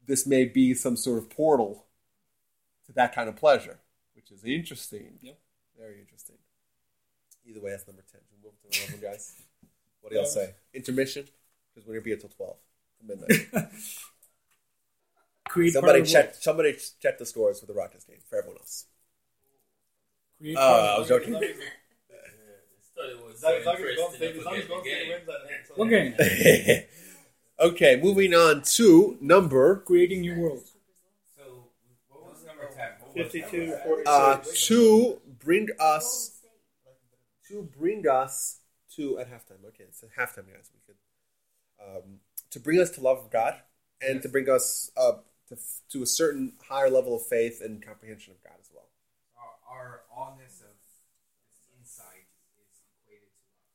This may be some sort of portal to that kind of pleasure, which is interesting. Yep. Very interesting. Either way, that's number 10. Should we move to 11, guys? What do y'all say? Intermission? Because we're going to be here till 12. midnight. <laughs> create somebody part of check Somebody check the scores for the Rockets game for everyone else. what? Create Uh, part I was joking. The was As so long as Golden interesting, State- I as long as forget the Golden State game. wins that, that's <laughs> all. Okay, okay, moving on to number creating new worlds. So, what was number 10? What 52 that? 46. uh, to bring us to bring us to at halftime. Okay, it's at halftime, guys. We could um, to bring us to love of God and to bring us up to, to a certain higher level of faith and comprehension of God as well. Our, our allness of insight is equated to love.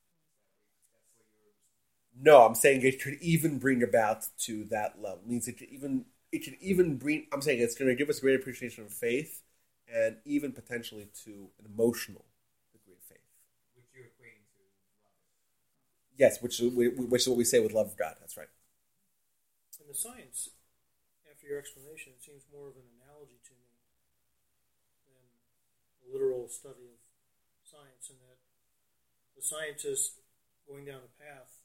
That's what you're. No, I'm saying it could even bring about to that level. means it could even it can even bring. I'm saying it's going to give us a great appreciation of faith, and even potentially to an emotional degree of faith. Which you're equating to love. Yes, which is, which is what we say with love of God. That's right. And the science, after your explanation, it seems more of an analogy to me than a literal study of science, in that the scientist going down the path,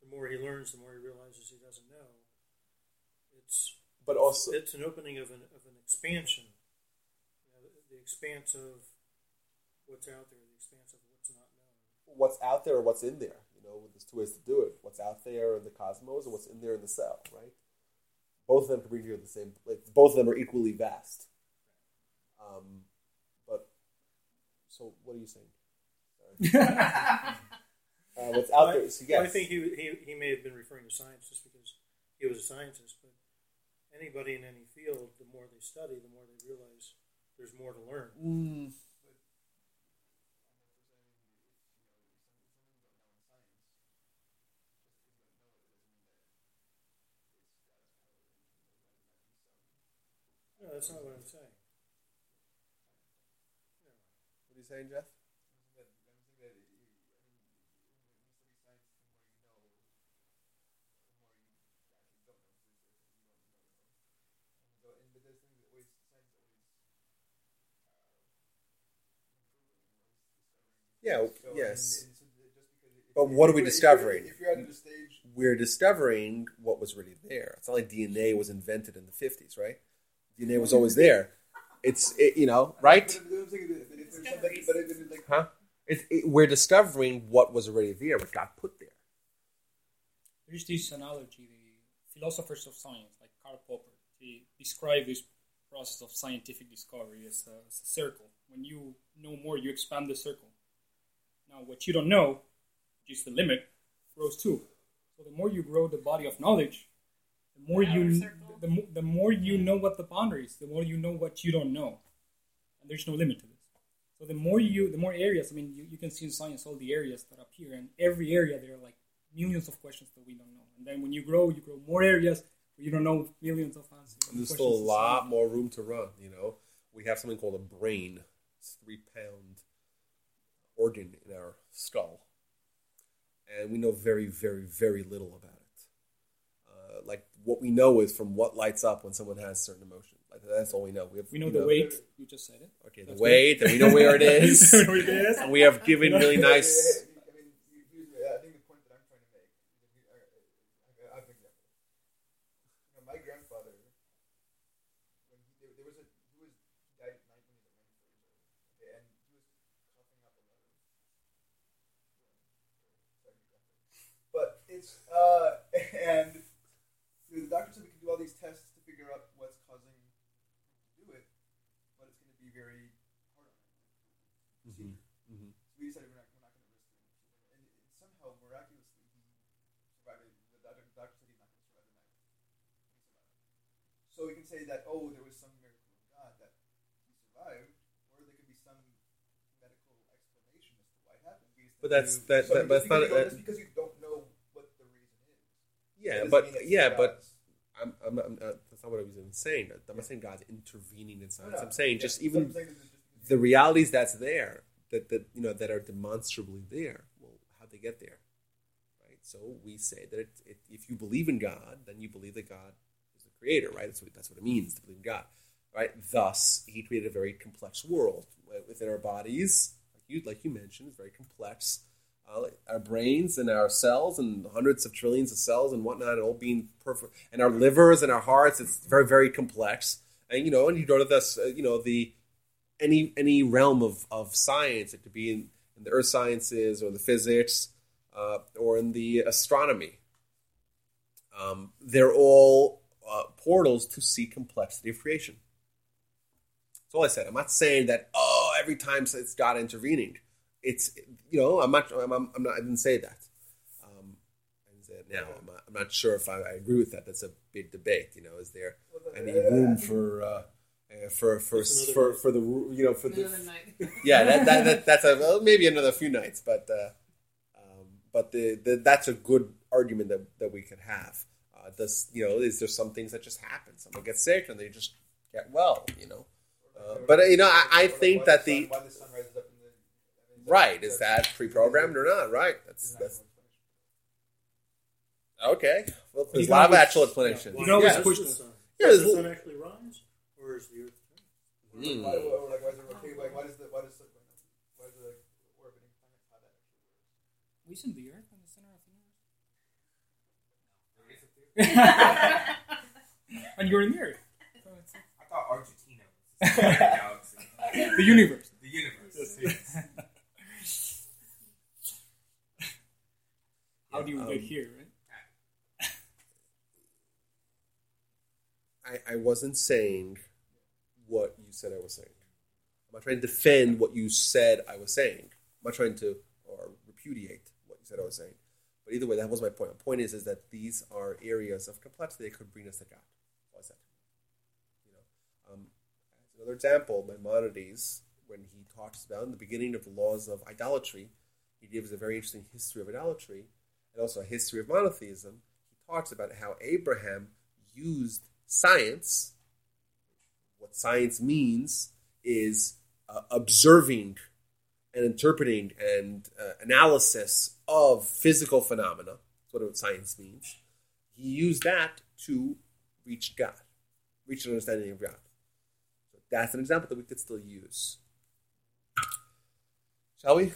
the more he learns, the more he realizes he doesn't know. It's But also, it's an opening of an of an expansion, you know, the, the expanse of what's out there, the expanse of what's not known. what's out there or what's in there. You know, there's two ways to do it: what's out there in the cosmos, and what's in there in the cell. Right? Both of them can bring you to the same. Like, both of them are equally vast. Um, but so, what are you saying? <laughs> Uh, what's out there? So yes, Well, I think he, he he may have been referring to science just because he was a scientist, but anybody in any field, the more they study, the more they realize there's more to learn. Mm, No, that's not what I'm saying. what are you saying, Jeff? Yeah. yes. But what are we discovering? If you're at the stage, we're discovering what was really there. It's not like DNA was invented in the fifties, right? DNA was always there. It's it, you know right, But I'm saying that if there's something, but if it's like, huh? It's it, we're discovering what was already there, what got put there. There's this analogy, the philosophers of science, like Karl Popper, they describe this process of scientific discovery as a, as a circle. When you know more, you expand the circle. Now, what you don't know, which is the limit, grows too. So the more you grow the body of knowledge, the more you circle. the, mo- the more you know what the boundaries, the more you know what you don't know, and there's no limit to this. So the more you, the more areas. I mean, you, you can see in science all the areas that appear, and every area there are like millions of questions that we don't know. And then when you grow, you grow more areas where you don't know millions of answers. And there's still a lot solve. more room to run. You know, we have something called a brain, it's a three pound organ in our skull, and we know very, very, very little about it. Uh, like what we know is from what lights up when someone has certain emotion. Like that's all we know. We, have, We know you the weight. You just said it. Okay, the That's weight, and we know where it <laughs> is. Where it is. <laughs> and we have given really nice. I mean, you- you- I think the point that I'm trying to make. I, I, I have an example. You know, my grandfather, when he there, there was a he was he died at night when he was nine years old. Okay, and he was coughing up a lot of. But it's uh and the doctor said we can do all these tests to figure out what's causing him to do it, but it's going to be very hard on him. Mhm, mhm. So we decided we're not, we're not going to risk it. And, and somehow, miraculously, he survived it. The doctor, the doctor said he's not going to survive the night. He survived. So we can say that, oh, there was some miracle of God that he survived, or there could be some medical explanation as to why it happened. But that's- that- so that- but it's not- because you don't- that- because you don't know what the reason is. Yeah, but yeah, but I'm, I'm, I'm uh, that's not what I was even saying. I'm not saying God's intervening in science. no. I'm saying Yeah, just even saying just the realities that's there that that you know that are demonstrably there. Well, how'd they get there? Right. So we say that it, it, if you believe in God, then you believe that God creator. Right. That's what that's what it means to believe in God. Right. Thus, He created a very complex world within our bodies. Like you like you mentioned, it's very complex. Uh, our brains and our cells and hundreds of trillions of cells and whatnot, all being perfect, and our livers and our hearts. It's very very complex. And you know, and you go to this, uh, you know, the any any realm of, of science. It could be in, in the earth sciences or the physics uh, or in the astronomy. Um, they're all uh, portals to see complexity of creation. That's all I said. I'm not saying that oh every time it's God intervening. It's you know I'm not I'm, I'm I'm not I didn't say that. Um, I didn't say it now. I'm not, I'm not sure if I, I agree with that. That's a big debate. You know, is there any room for uh, uh, for for for, for the you know for the Another night. <laughs> yeah that, that, that that's a well, maybe another few nights but uh, um, but the, the that's a good argument that, that we could have Uh, does you know? Is there some things that just happen? Someone gets sick and they just get well. You know. Uh, but uh, you know, I, I think that the the sun, the sun rises up in the right is that pre-programmed or not? Right. That's that's okay. Well, You there's a lot of actual explanations. You can always Yeah. push the the- sun. Yeah, Does the sun actually rise, or is the earth turning? Mm. Why, or like, why is it? Like, why does the, why does the, why is it like orbiting planets? How that actually works? Isn't the Earth in the center of the There is a theory. universe? <laughs> and you're in the Earth. I thought Argentina was <laughs> the galaxy. the universe. The universe. yes. How do you Um, get here, right? I, I wasn't saying what you said I was saying. I'm not trying to defend what you said I was saying. I'm not trying to or repudiate what you said I was saying. But either way, that was my point. My point is, is that these are areas of complexity that could bring us to God. All I. You know, um, another example, Maimonides, when he talks about in the beginning of the laws of idolatry, he gives a very interesting history of idolatry and also a history of monotheism. He talks about how Abraham used science. What science means is uh, observing and interpreting and uh, analysis of physical phenomena. That's what science means. He used that to reach God, reach an understanding of God. So that's an example that we could still use. Shall we?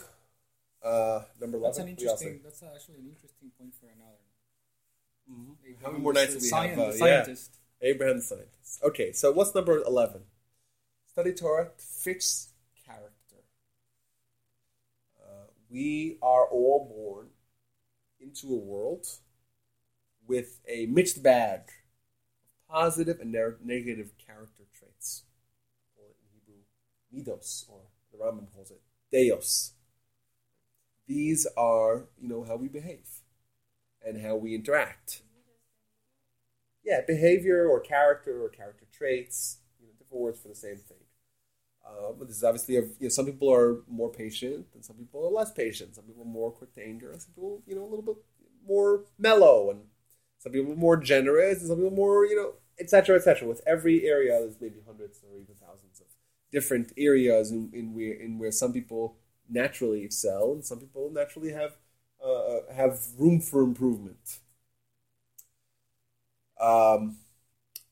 Uh, number That's eleven. an What do y'all interesting. That's actually an interesting point for another. Mm-hmm. How many more nights do we Science, have? Uh, the yeah. scientist. Abraham the scientist. Okay, so what's number 11? Study Torah fits character. Uh, we are all born into a world with a mixed bag of positive and negative character traits. Or in Hebrew, midos, or the Rambam calls it deos. These are, you know, how we behave and how we interact yeah, behavior or character or character traits, you know, different words for the same thing. Uh, this is obviously, a, you know, some people are more patient and some people are less patient. Some people are more quick to anger, some people, you know, a little bit more mellow, and some people more generous, and some people more, you know, etc., etc. With every area, there's maybe hundreds or even thousands of different areas in, in where in where some people naturally excel and some people naturally have uh, have room for improvement. Um,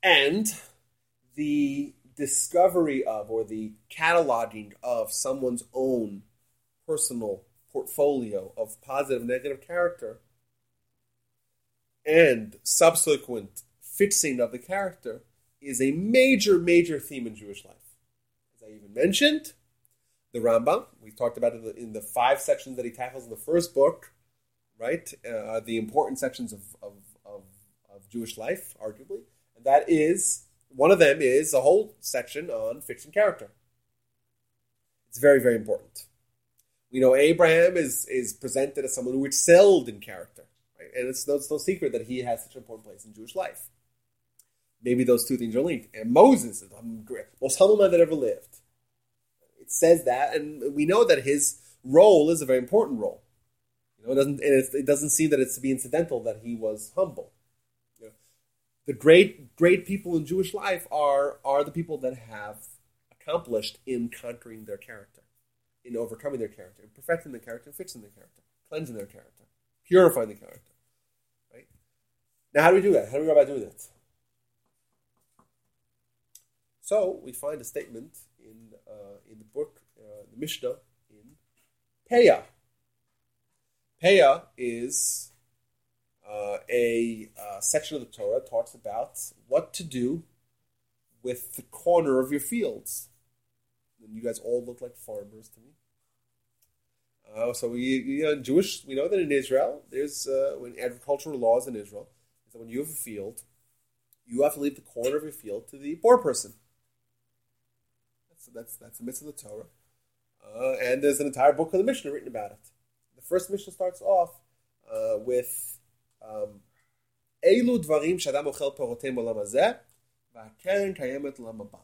and the discovery of or the cataloging of someone's own personal portfolio of positive negative character and subsequent fixing of the character is a major, major theme in Jewish life. As I even mentioned, the Rambam, we talked about it in the, in the five sections that he tackles in the first book, right? Uh, the important sections of, of, of, of Jewish life, arguably. And that is, one of them is a whole section on fiction character. It's very, very important. We know Abraham is, is presented as someone who excelled in character. Right? And it's no, it's no secret that he has such an important place in Jewish life. Maybe those two things are linked. And Moses is the most humble man that ever lived. It says that, and we know that his role is a very important role. You know, it doesn't it, it doesn't seem that it's to be incidental that he was humble. The great great people in Jewish life are are the people that have accomplished in conquering their character, in overcoming their character, in perfecting their character, fixing their character, cleansing their character, purifying the character. Right now, how do we do that? How do we go about doing that? So we find a statement in uh, in the book, uh, the Mishnah in Peah. Peah is uh, a uh, section of the Torah talks about what to do with the corner of your fields. And you guys all look like farmers to me. Uh, so we, you know, Jewish, we know that in Israel, there's uh, when agricultural laws in Israel is that when you have a field, you have to leave the corner of your field to the poor person. That's that's that's the mitzvah of the Torah, uh, and there's an entire book of the Mishnah written about it. The first Mishnah starts off uh, with Eilu dvarim shadam ochel perotem olam hazeh v'akeren kayemet olam haba.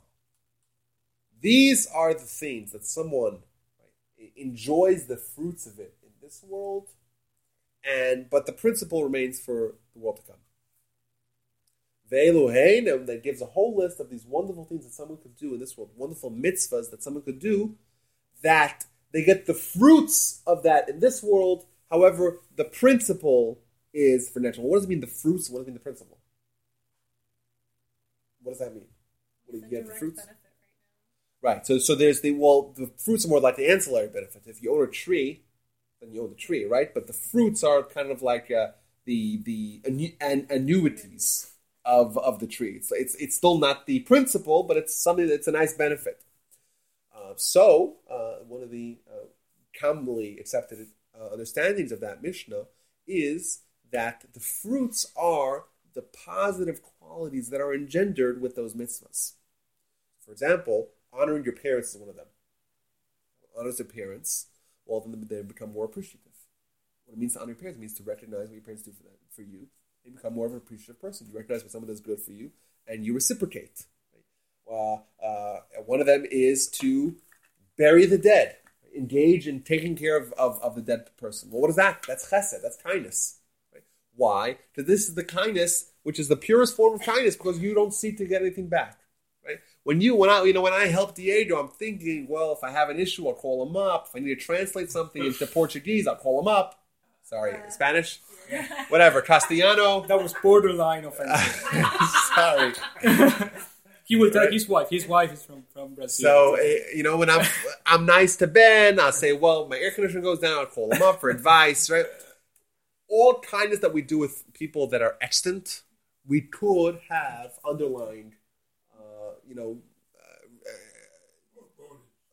These are the things that someone enjoys the fruits of it in this world, and but the principle remains for the world to come. Ve'eluhein, that gives a whole list of these wonderful things that someone could do in this world, wonderful mitzvahs that someone could do, that they get the fruits of that in this world. However, the principle is for world. What does it mean, the fruits? What does it mean, the principle? What does that mean? What do you get the fruits? benefit right Right. So so there's the well the fruits are more like the ancillary benefit. If you own a tree, then you own the tree, right? But the fruits are kind of like uh, the the annu- an, annuities of of the tree. It's, it's it's still not the principle, but it's something that's a nice benefit. Uh, so uh, one of the uh, commonly accepted uh, understandings of that Mishnah is that the fruits are the positive qualities that are engendered with those mitzvahs. For example, honoring your parents is one of them. Honors your parents, well, then they become more appreciative. What it means to honor your parents means to recognize what your parents do for them, for you. They become more of an appreciative person. You recognize what someone does good for you, and you reciprocate. Uh, uh, one of them is to bury the dead, engage in taking care of, of, of the dead person. Well, what is that? That's chesed. That's kindness. Right? Why? Because this is the kindness, which is the purest form of kindness, because you don't seek to get anything back. Right? When you when I you know when I help Diego, I'm thinking, well, if I have an issue, I'll call him up. If I need to translate something into Portuguese, I'll call him up. Sorry, Spanish, whatever, Castellano. <laughs> That was borderline offensive. <laughs> Sorry. <laughs> he will tell Right. his wife. His wife is from, from Brazil. So eh, you know when I'm I'm nice to Ben, I'll say, well, my air conditioner goes down. I'll call him up for advice. Right? All kindness that we do with people that are extant, we could have underlined, uh, you know, uh,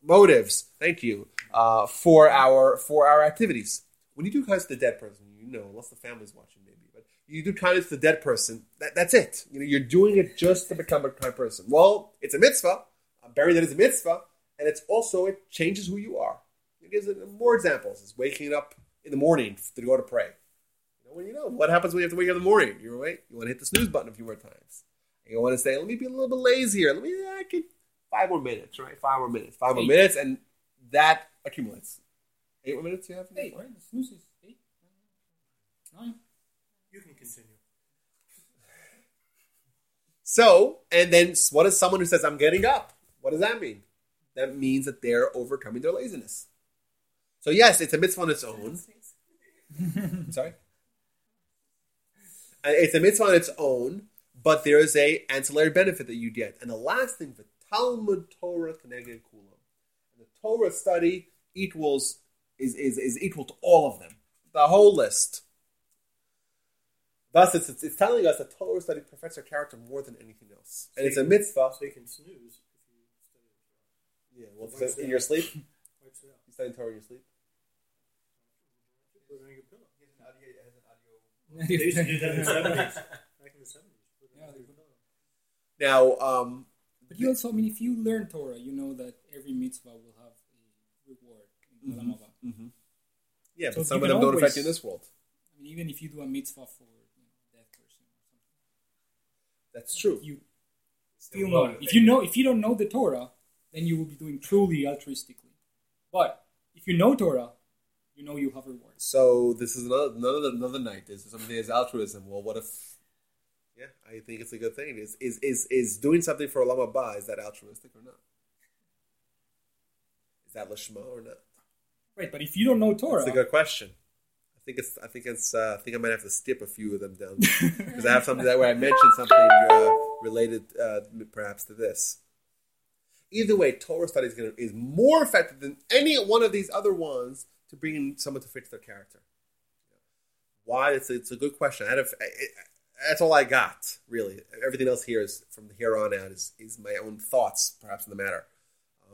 motives. Thank you uh, for our for our activities. When you do kindness to the dead person, you know, unless the family's watching, maybe, but you do kindness to the dead person. That, that's it. You know, you're doing it just to become a kind person. Well, it's a mitzvah. Uh, burying that is a mitzvah, and it's also it changes who you are. It gives more examples. It's waking up in the morning to go to pray. You know, you know what happens when you have to wake up in the morning. You're awake. You want to hit the snooze button a few more times. And you want to say, "Let me be a little bit lazier. Let me. I can five more minutes, right? Five more minutes. Five more Eight. minutes, and that accumulates. Eight more minutes. You have eight, right? The snooze is eight, nine. You can continue. <laughs> So, and then what is someone who says, I'm getting up? What does that mean? That means that they're overcoming their laziness. So, yes, it's a mitzvah on its own. <laughs> Sorry? Uh, It's a mitzvah on its own, but there is a ancillary benefit that you get. And the last thing, the Talmud Torah Keneged Kulam. The Torah study equals is, is, is equal to all of them. The whole list. Thus, it's, it's, it's telling us that Torah study perfects our character more than anything else. And it's a mitzvah. So you can snooze if you study. Yeah, well, in your sleep? <laughs> You study Torah in your sleep? Put it on your pillow. He has an audio. Has an audio. They used to do that in the <laughs> seventies. Back in the seventies. Yeah, on they your Now, um, But you also, I mean, if you learn Torah, you know that every mitzvah will have a reward in Mhm. Olam Haba. yeah, So but some of can them don't affect you in this world. I mean, even if you do a mitzvah for you know, a dead person or something, That's true. you still know. If you know, if you don't know the Torah, then you will be doing truly altruistically. But if you know Torah, you know you have rewards. So this is another another, another night. This is something as altruism. Well, what if? Yeah, I think it's a good thing. Is is is is doing something for Olam Haba? Is that altruistic or not? Is that lishma or not? Right, but if you don't know Torah, That's a good question. I think it's. I think it's. Uh, I think I might have to skip a few of them down because <laughs> I have something that where I mentioned something uh, related, uh, perhaps to this. Either way, Torah study is, gonna, is more effective than any one of these other ones to bring in someone to fix their character. Why? It's a, it's a good question. I had a, it, that's all I got, really. Everything else here is from here on out is, is my own thoughts, perhaps, in the matter.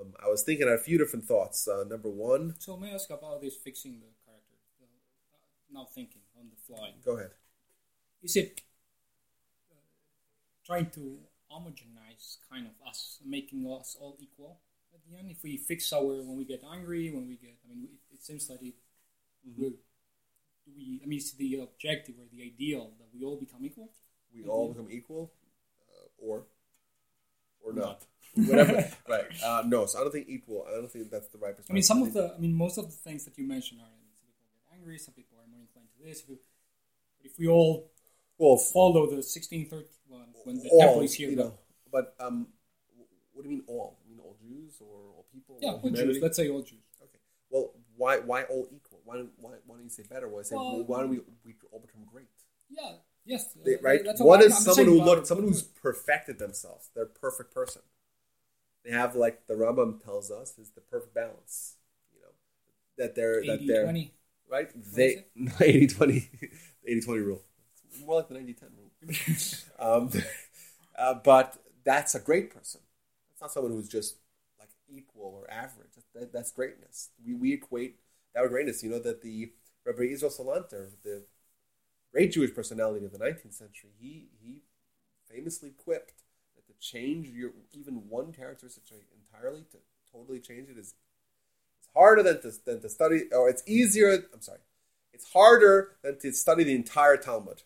Um, I was thinking a few different thoughts. Uh, number one, so may I ask about this fixing the character? Uh, now thinking on the fly. go ahead. is it uh, trying to homogenize kind of us, making us all equal at the end? If we fix our when we get angry, when we get, I mean, it, it seems like it. Do we? I mean, is the objective or the ideal that we all become equal? we all become equal, uh, or or not. <laughs> Whatever. right. Uh, no. So I don't think equal. I don't think that's the right perspective. I mean, some of the, I mean, most of the things that you mentioned are. I mean, some people get angry, some people are more inclined to this. If we, but if we all well, follow the 16, 13, well, when the all, temple is here. you know. But um, what do you mean all? You mean all Jews or all people? yeah, all all? Jews. Let's say all Jews. Okay. Well, why why all equal? Why don't why, why don't you say better? Why say Well- why don't we we all become great? Yeah. Yes. They, right? What is I'm- someone who looked, someone who's perfected themselves. They're a perfect person. They have like the Rambam tells us is the perfect balance. You know that they're that they're 20. right. They <laughs> 80 20 <laughs> 80 20 rule. It's more like the 90 10 rule. <laughs> um, uh, but that's a great person. It's not someone who's just equal or average. That, that's greatness. We, we equate that with greatness. You know that the Rabbi Israel Salanter, the great Jewish personality of the 19th century, he he famously quipped that to change your even one characteristic entirely to totally change it is it's harder than to, than to study, or it's easier. I'm sorry, it's harder than to study the entire Talmud.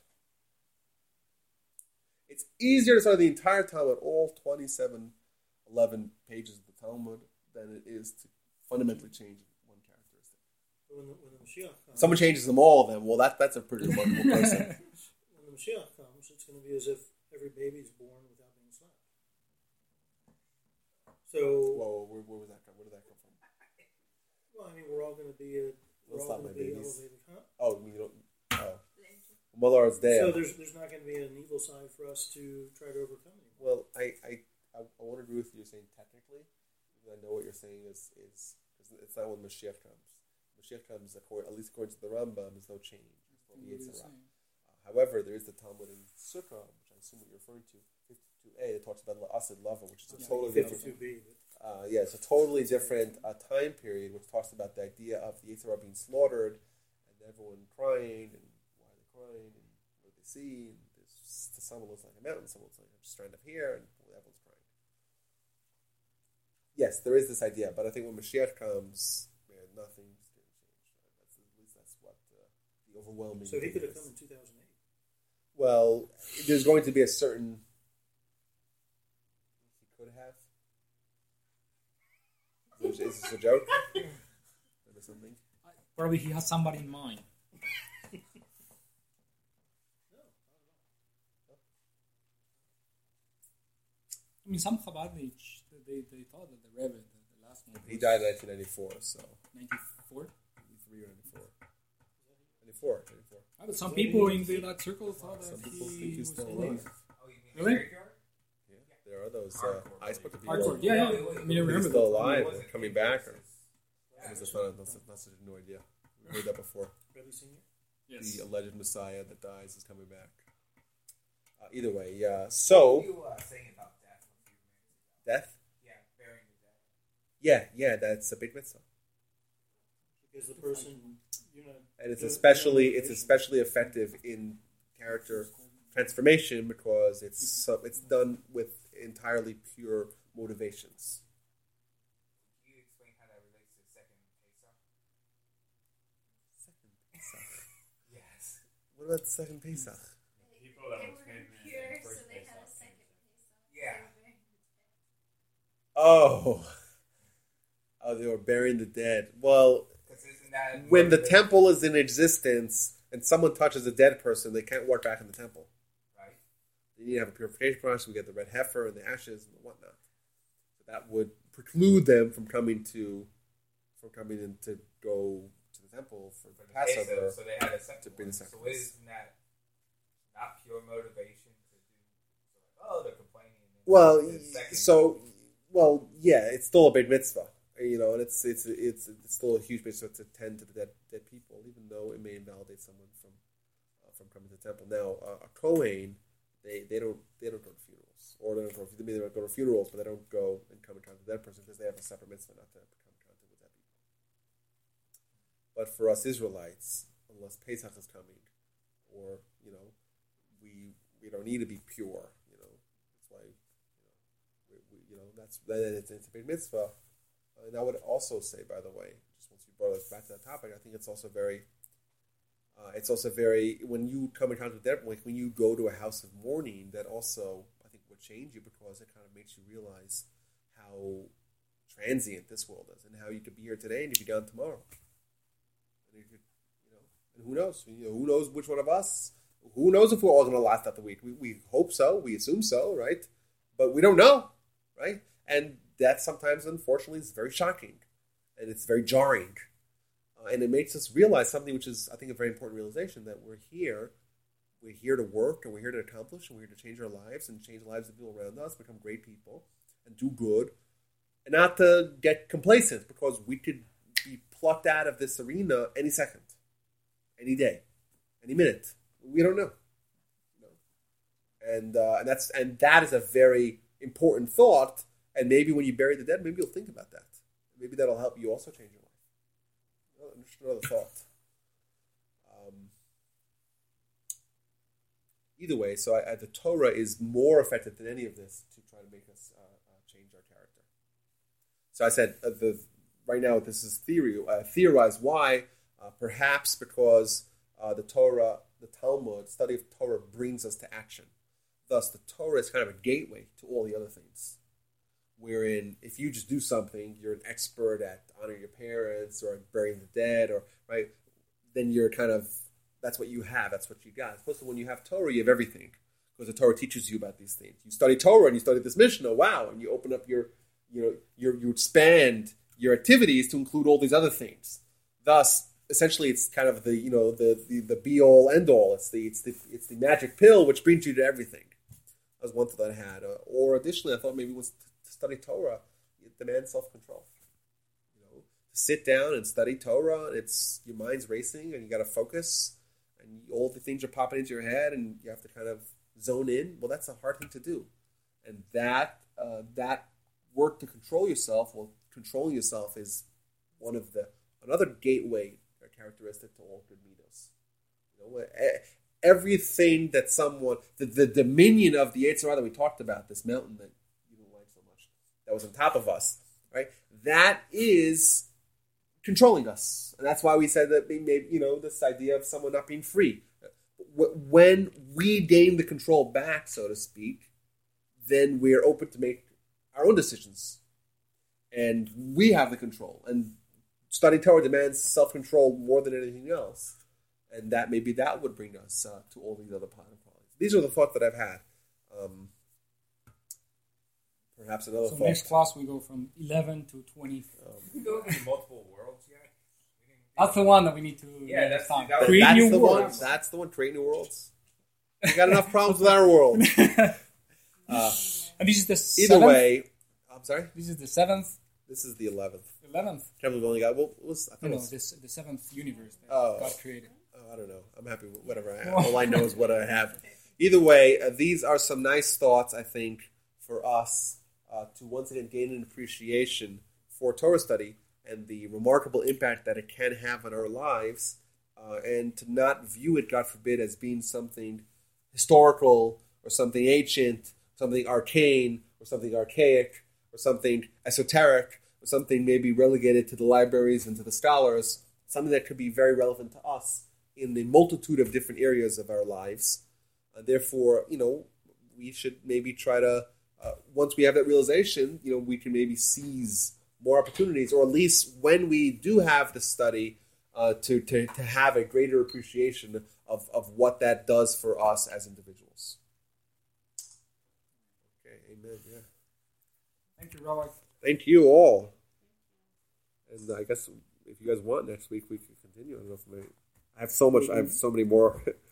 It's easier to study the entire Talmud, all 27, 11 pages Talmud, than it is to fundamentally change one characteristic. When the, when the Mashiach comes, Someone changes them all, then well, that that's a pretty remarkable <laughs> person. when the Mashiach comes, it's going to be as if every baby is born without being slapped. So, Whoa, where, where was that come? Where did that come from? well, I mean, we're all going to be a, we're all going to be babies. elevated. Huh? Oh, you mean don't. Oh, Mother Earth's. So there's there's not going to be an evil side for us to try to overcome anymore. Well, I, I, I, I want to agree with you saying technically, I know what you're saying is is is it's not when Mashiach comes. Mashiach comes, according, at least according to the Rambam, is no change. It's what the Uh, however, there is the Talmud in Sukkah, which I assume what you're referring to, 52a, that talks about Asid Lava, which is a Yeah, totally Fifty different. two Uh, yeah, it's a totally different uh, time period, which talks about the idea of the Yetzer Hara being slaughtered and everyone crying and why they're crying and what they see. And there's, to someone looks like a mountain, someone looks like a strand of hair, and everyone's crying. Yes, there is this idea, but I think when Mashiach comes, man, nothing's going to change. Right? That's, at least that's what uh, the overwhelming. So he could have is. come in two thousand eight. Well, there's going to be a certain. He could have. Is this, is this a joke? <laughs> Or something? Probably he has somebody in mind. I mean, some Chabadniks, they, they thought that the Rebbe, the, the last one, He died in 1994, so 94. 93 or 94. 94, 94. Ah, but some people in the, that circle thought that Some people he think he's was still alive. alive. Oh, you mean Really? Graveyard? Yeah, there are those uh, ice bucket people. Hardcore. Yeah, yeah. I mean, I He's remember still that. alive Was or coming back, or versus- is this not, that's, that's such a new idea. We heard that before. Rebbe Senior. Yes. The alleged Messiah that dies is coming back. Uh, either way, yeah. So What were you uh, saying about death a few minutes ago? death. Yeah, burying the dead. Yeah, yeah, that's a big mitzvah. Because the person, you know, and it's especially it's especially effective in character transformation because it's so, it's done with entirely pure motivations. Can you explain how that relates to second Pesach? Second Pesach. <laughs> Yes. What about the second Pesach? People that was were made in impure, the so they had a second Pesach. Yeah. Oh, oh, they were burying the dead. Well, Because isn't that when the temple is in existence and someone touches a dead person, they can't walk back in the temple. Right. You need to have a purification process. We get the red heifer and the ashes and whatnot. So that would preclude them from coming to, from coming in to go to the temple for, For the Passover. So they had a second to bring the So sacrifice. isn't that not pure motivation to do? So like, oh, they're complaining. Well, the so well, yeah, it's still a big mitzvah, you know, and it's it's it's it's still a huge mitzvah to tend to the dead dead people, even though it may invalidate someone from uh, from coming to the temple. Now, uh, a kohen, they they don't they don't go to funerals, or they don't go, they go to funerals, but they don't go and come in contact with that person because they have a separate mitzvah not to come in contact with that people. But for us Israelites, unless Pesach is coming, or you know, we we don't need to be pure, you know. That's why we, we, you know, that's that it's, it's a big mitzvah. And I would also say, by the way, just once you brought us back to that topic, I think it's also very, uh, it's also very when you come in contact with that, like when you go to a house of mourning, that also I think would change you because it kind of makes you realize how transient this world is and how you could be here today and you could be gone tomorrow. And you could, you know, and who knows? You know, who knows which one of us Who knows if we're all going to last out the week? We, we hope so. We assume so, right? But we don't know, right? And that sometimes, unfortunately, is very shocking and it's very jarring. Uh, and it makes us realize something which is, I think, a very important realization that we're here. We're here to work and we're here to accomplish and we're here to change our lives and change the lives of people around us, become great people and do good. And not to get complacent because we could be plucked out of this arena any second, any day, any minute. We don't know. You know? And, uh, and that's and that is a very important thought. And maybe when you bury the dead, maybe you'll think about that. Maybe that'll help you also change your life. Another thought. Um, either way, so I, I, the Torah is more effective than any of this to try to make us uh, uh, change our character. So I said uh, the right now this is theory. Uh, theorize why, uh, perhaps because uh, the Torah, the Talmud, study of Torah brings us to action. Thus, the Torah is kind of a gateway to all the other things. Wherein, if you just do something, you're an expert at honoring your parents or burying the dead, or right, then you're kind of that's what you have. That's what you got. Supposed to when you have Torah, you have everything because the Torah teaches you about these things. You study Torah and you study this Mishnah. Wow, and you open up your, you know, your you expand your activities to include all these other things. Thus, essentially, it's kind of the you know the the, the be all end all. It's the it's the it's the magic pill which brings you to everything. That was one thought I had. Uh, or additionally, I thought maybe was to study Torah it demands self control. You know, to sit down and study Torah, it's your mind's racing and you got to focus and all the things are popping into your head and you have to kind of zone in. Well, that's a hard thing to do, and that uh, that work to control yourself. Well, controlling yourself is one of the another gateway or characteristic to all good midos. You know, everything that someone the, the dominion of the Yetzer Ra that we talked about, this mountain that you don't like so much, that was on top of us, right? That is controlling us, and that's why we said that maybe you know this idea of someone not being free. When we gain the control back, so to speak, then we're open to make our own decisions, and we have the control. And study Torah demands self control more than anything else, and that maybe that would bring us uh, to all these other qualities. These are the thoughts that I've had. Um, perhaps another So thought. next class we go from 11 to 20. we go through multiple worlds yet? That's the one that we need to Yeah, do that's- next time. that was- Create that's new the one. worlds. That's the one. Create new worlds. We got enough problems with our world. <laughs> Uh, and this is the either seventh. way, I'm sorry. This is the seventh, This is the eleventh. eleventh. Can't believe we only got. Well, was, I thought No, no, was- this the seventh universe that Oh. God created. oh, I don't know. I'm happy with whatever I have. All I know is what I <laughs> have. Either way, uh, these are some nice thoughts. I think for us uh, to once again gain an appreciation for Torah study and the remarkable impact that it can have on our lives, uh, and to not view it, God forbid, as being something historical or something ancient, something arcane or something archaic or something esoteric or something maybe relegated to the libraries and to the scholars, something that could be very relevant to us in the multitude of different areas of our lives. Uh, therefore, you know, we should maybe try to, uh, once we have that realization, you know, we can maybe seize more opportunities, or at least when we do have the study, uh, to, to, to have a greater appreciation of, of what that does for us as individuals. Okay, amen. Yeah. Thank you, Rabbi. Thank you all. And I guess if you guys want next week, we can continue. I don't know if my, I have so much. I have so many more <laughs>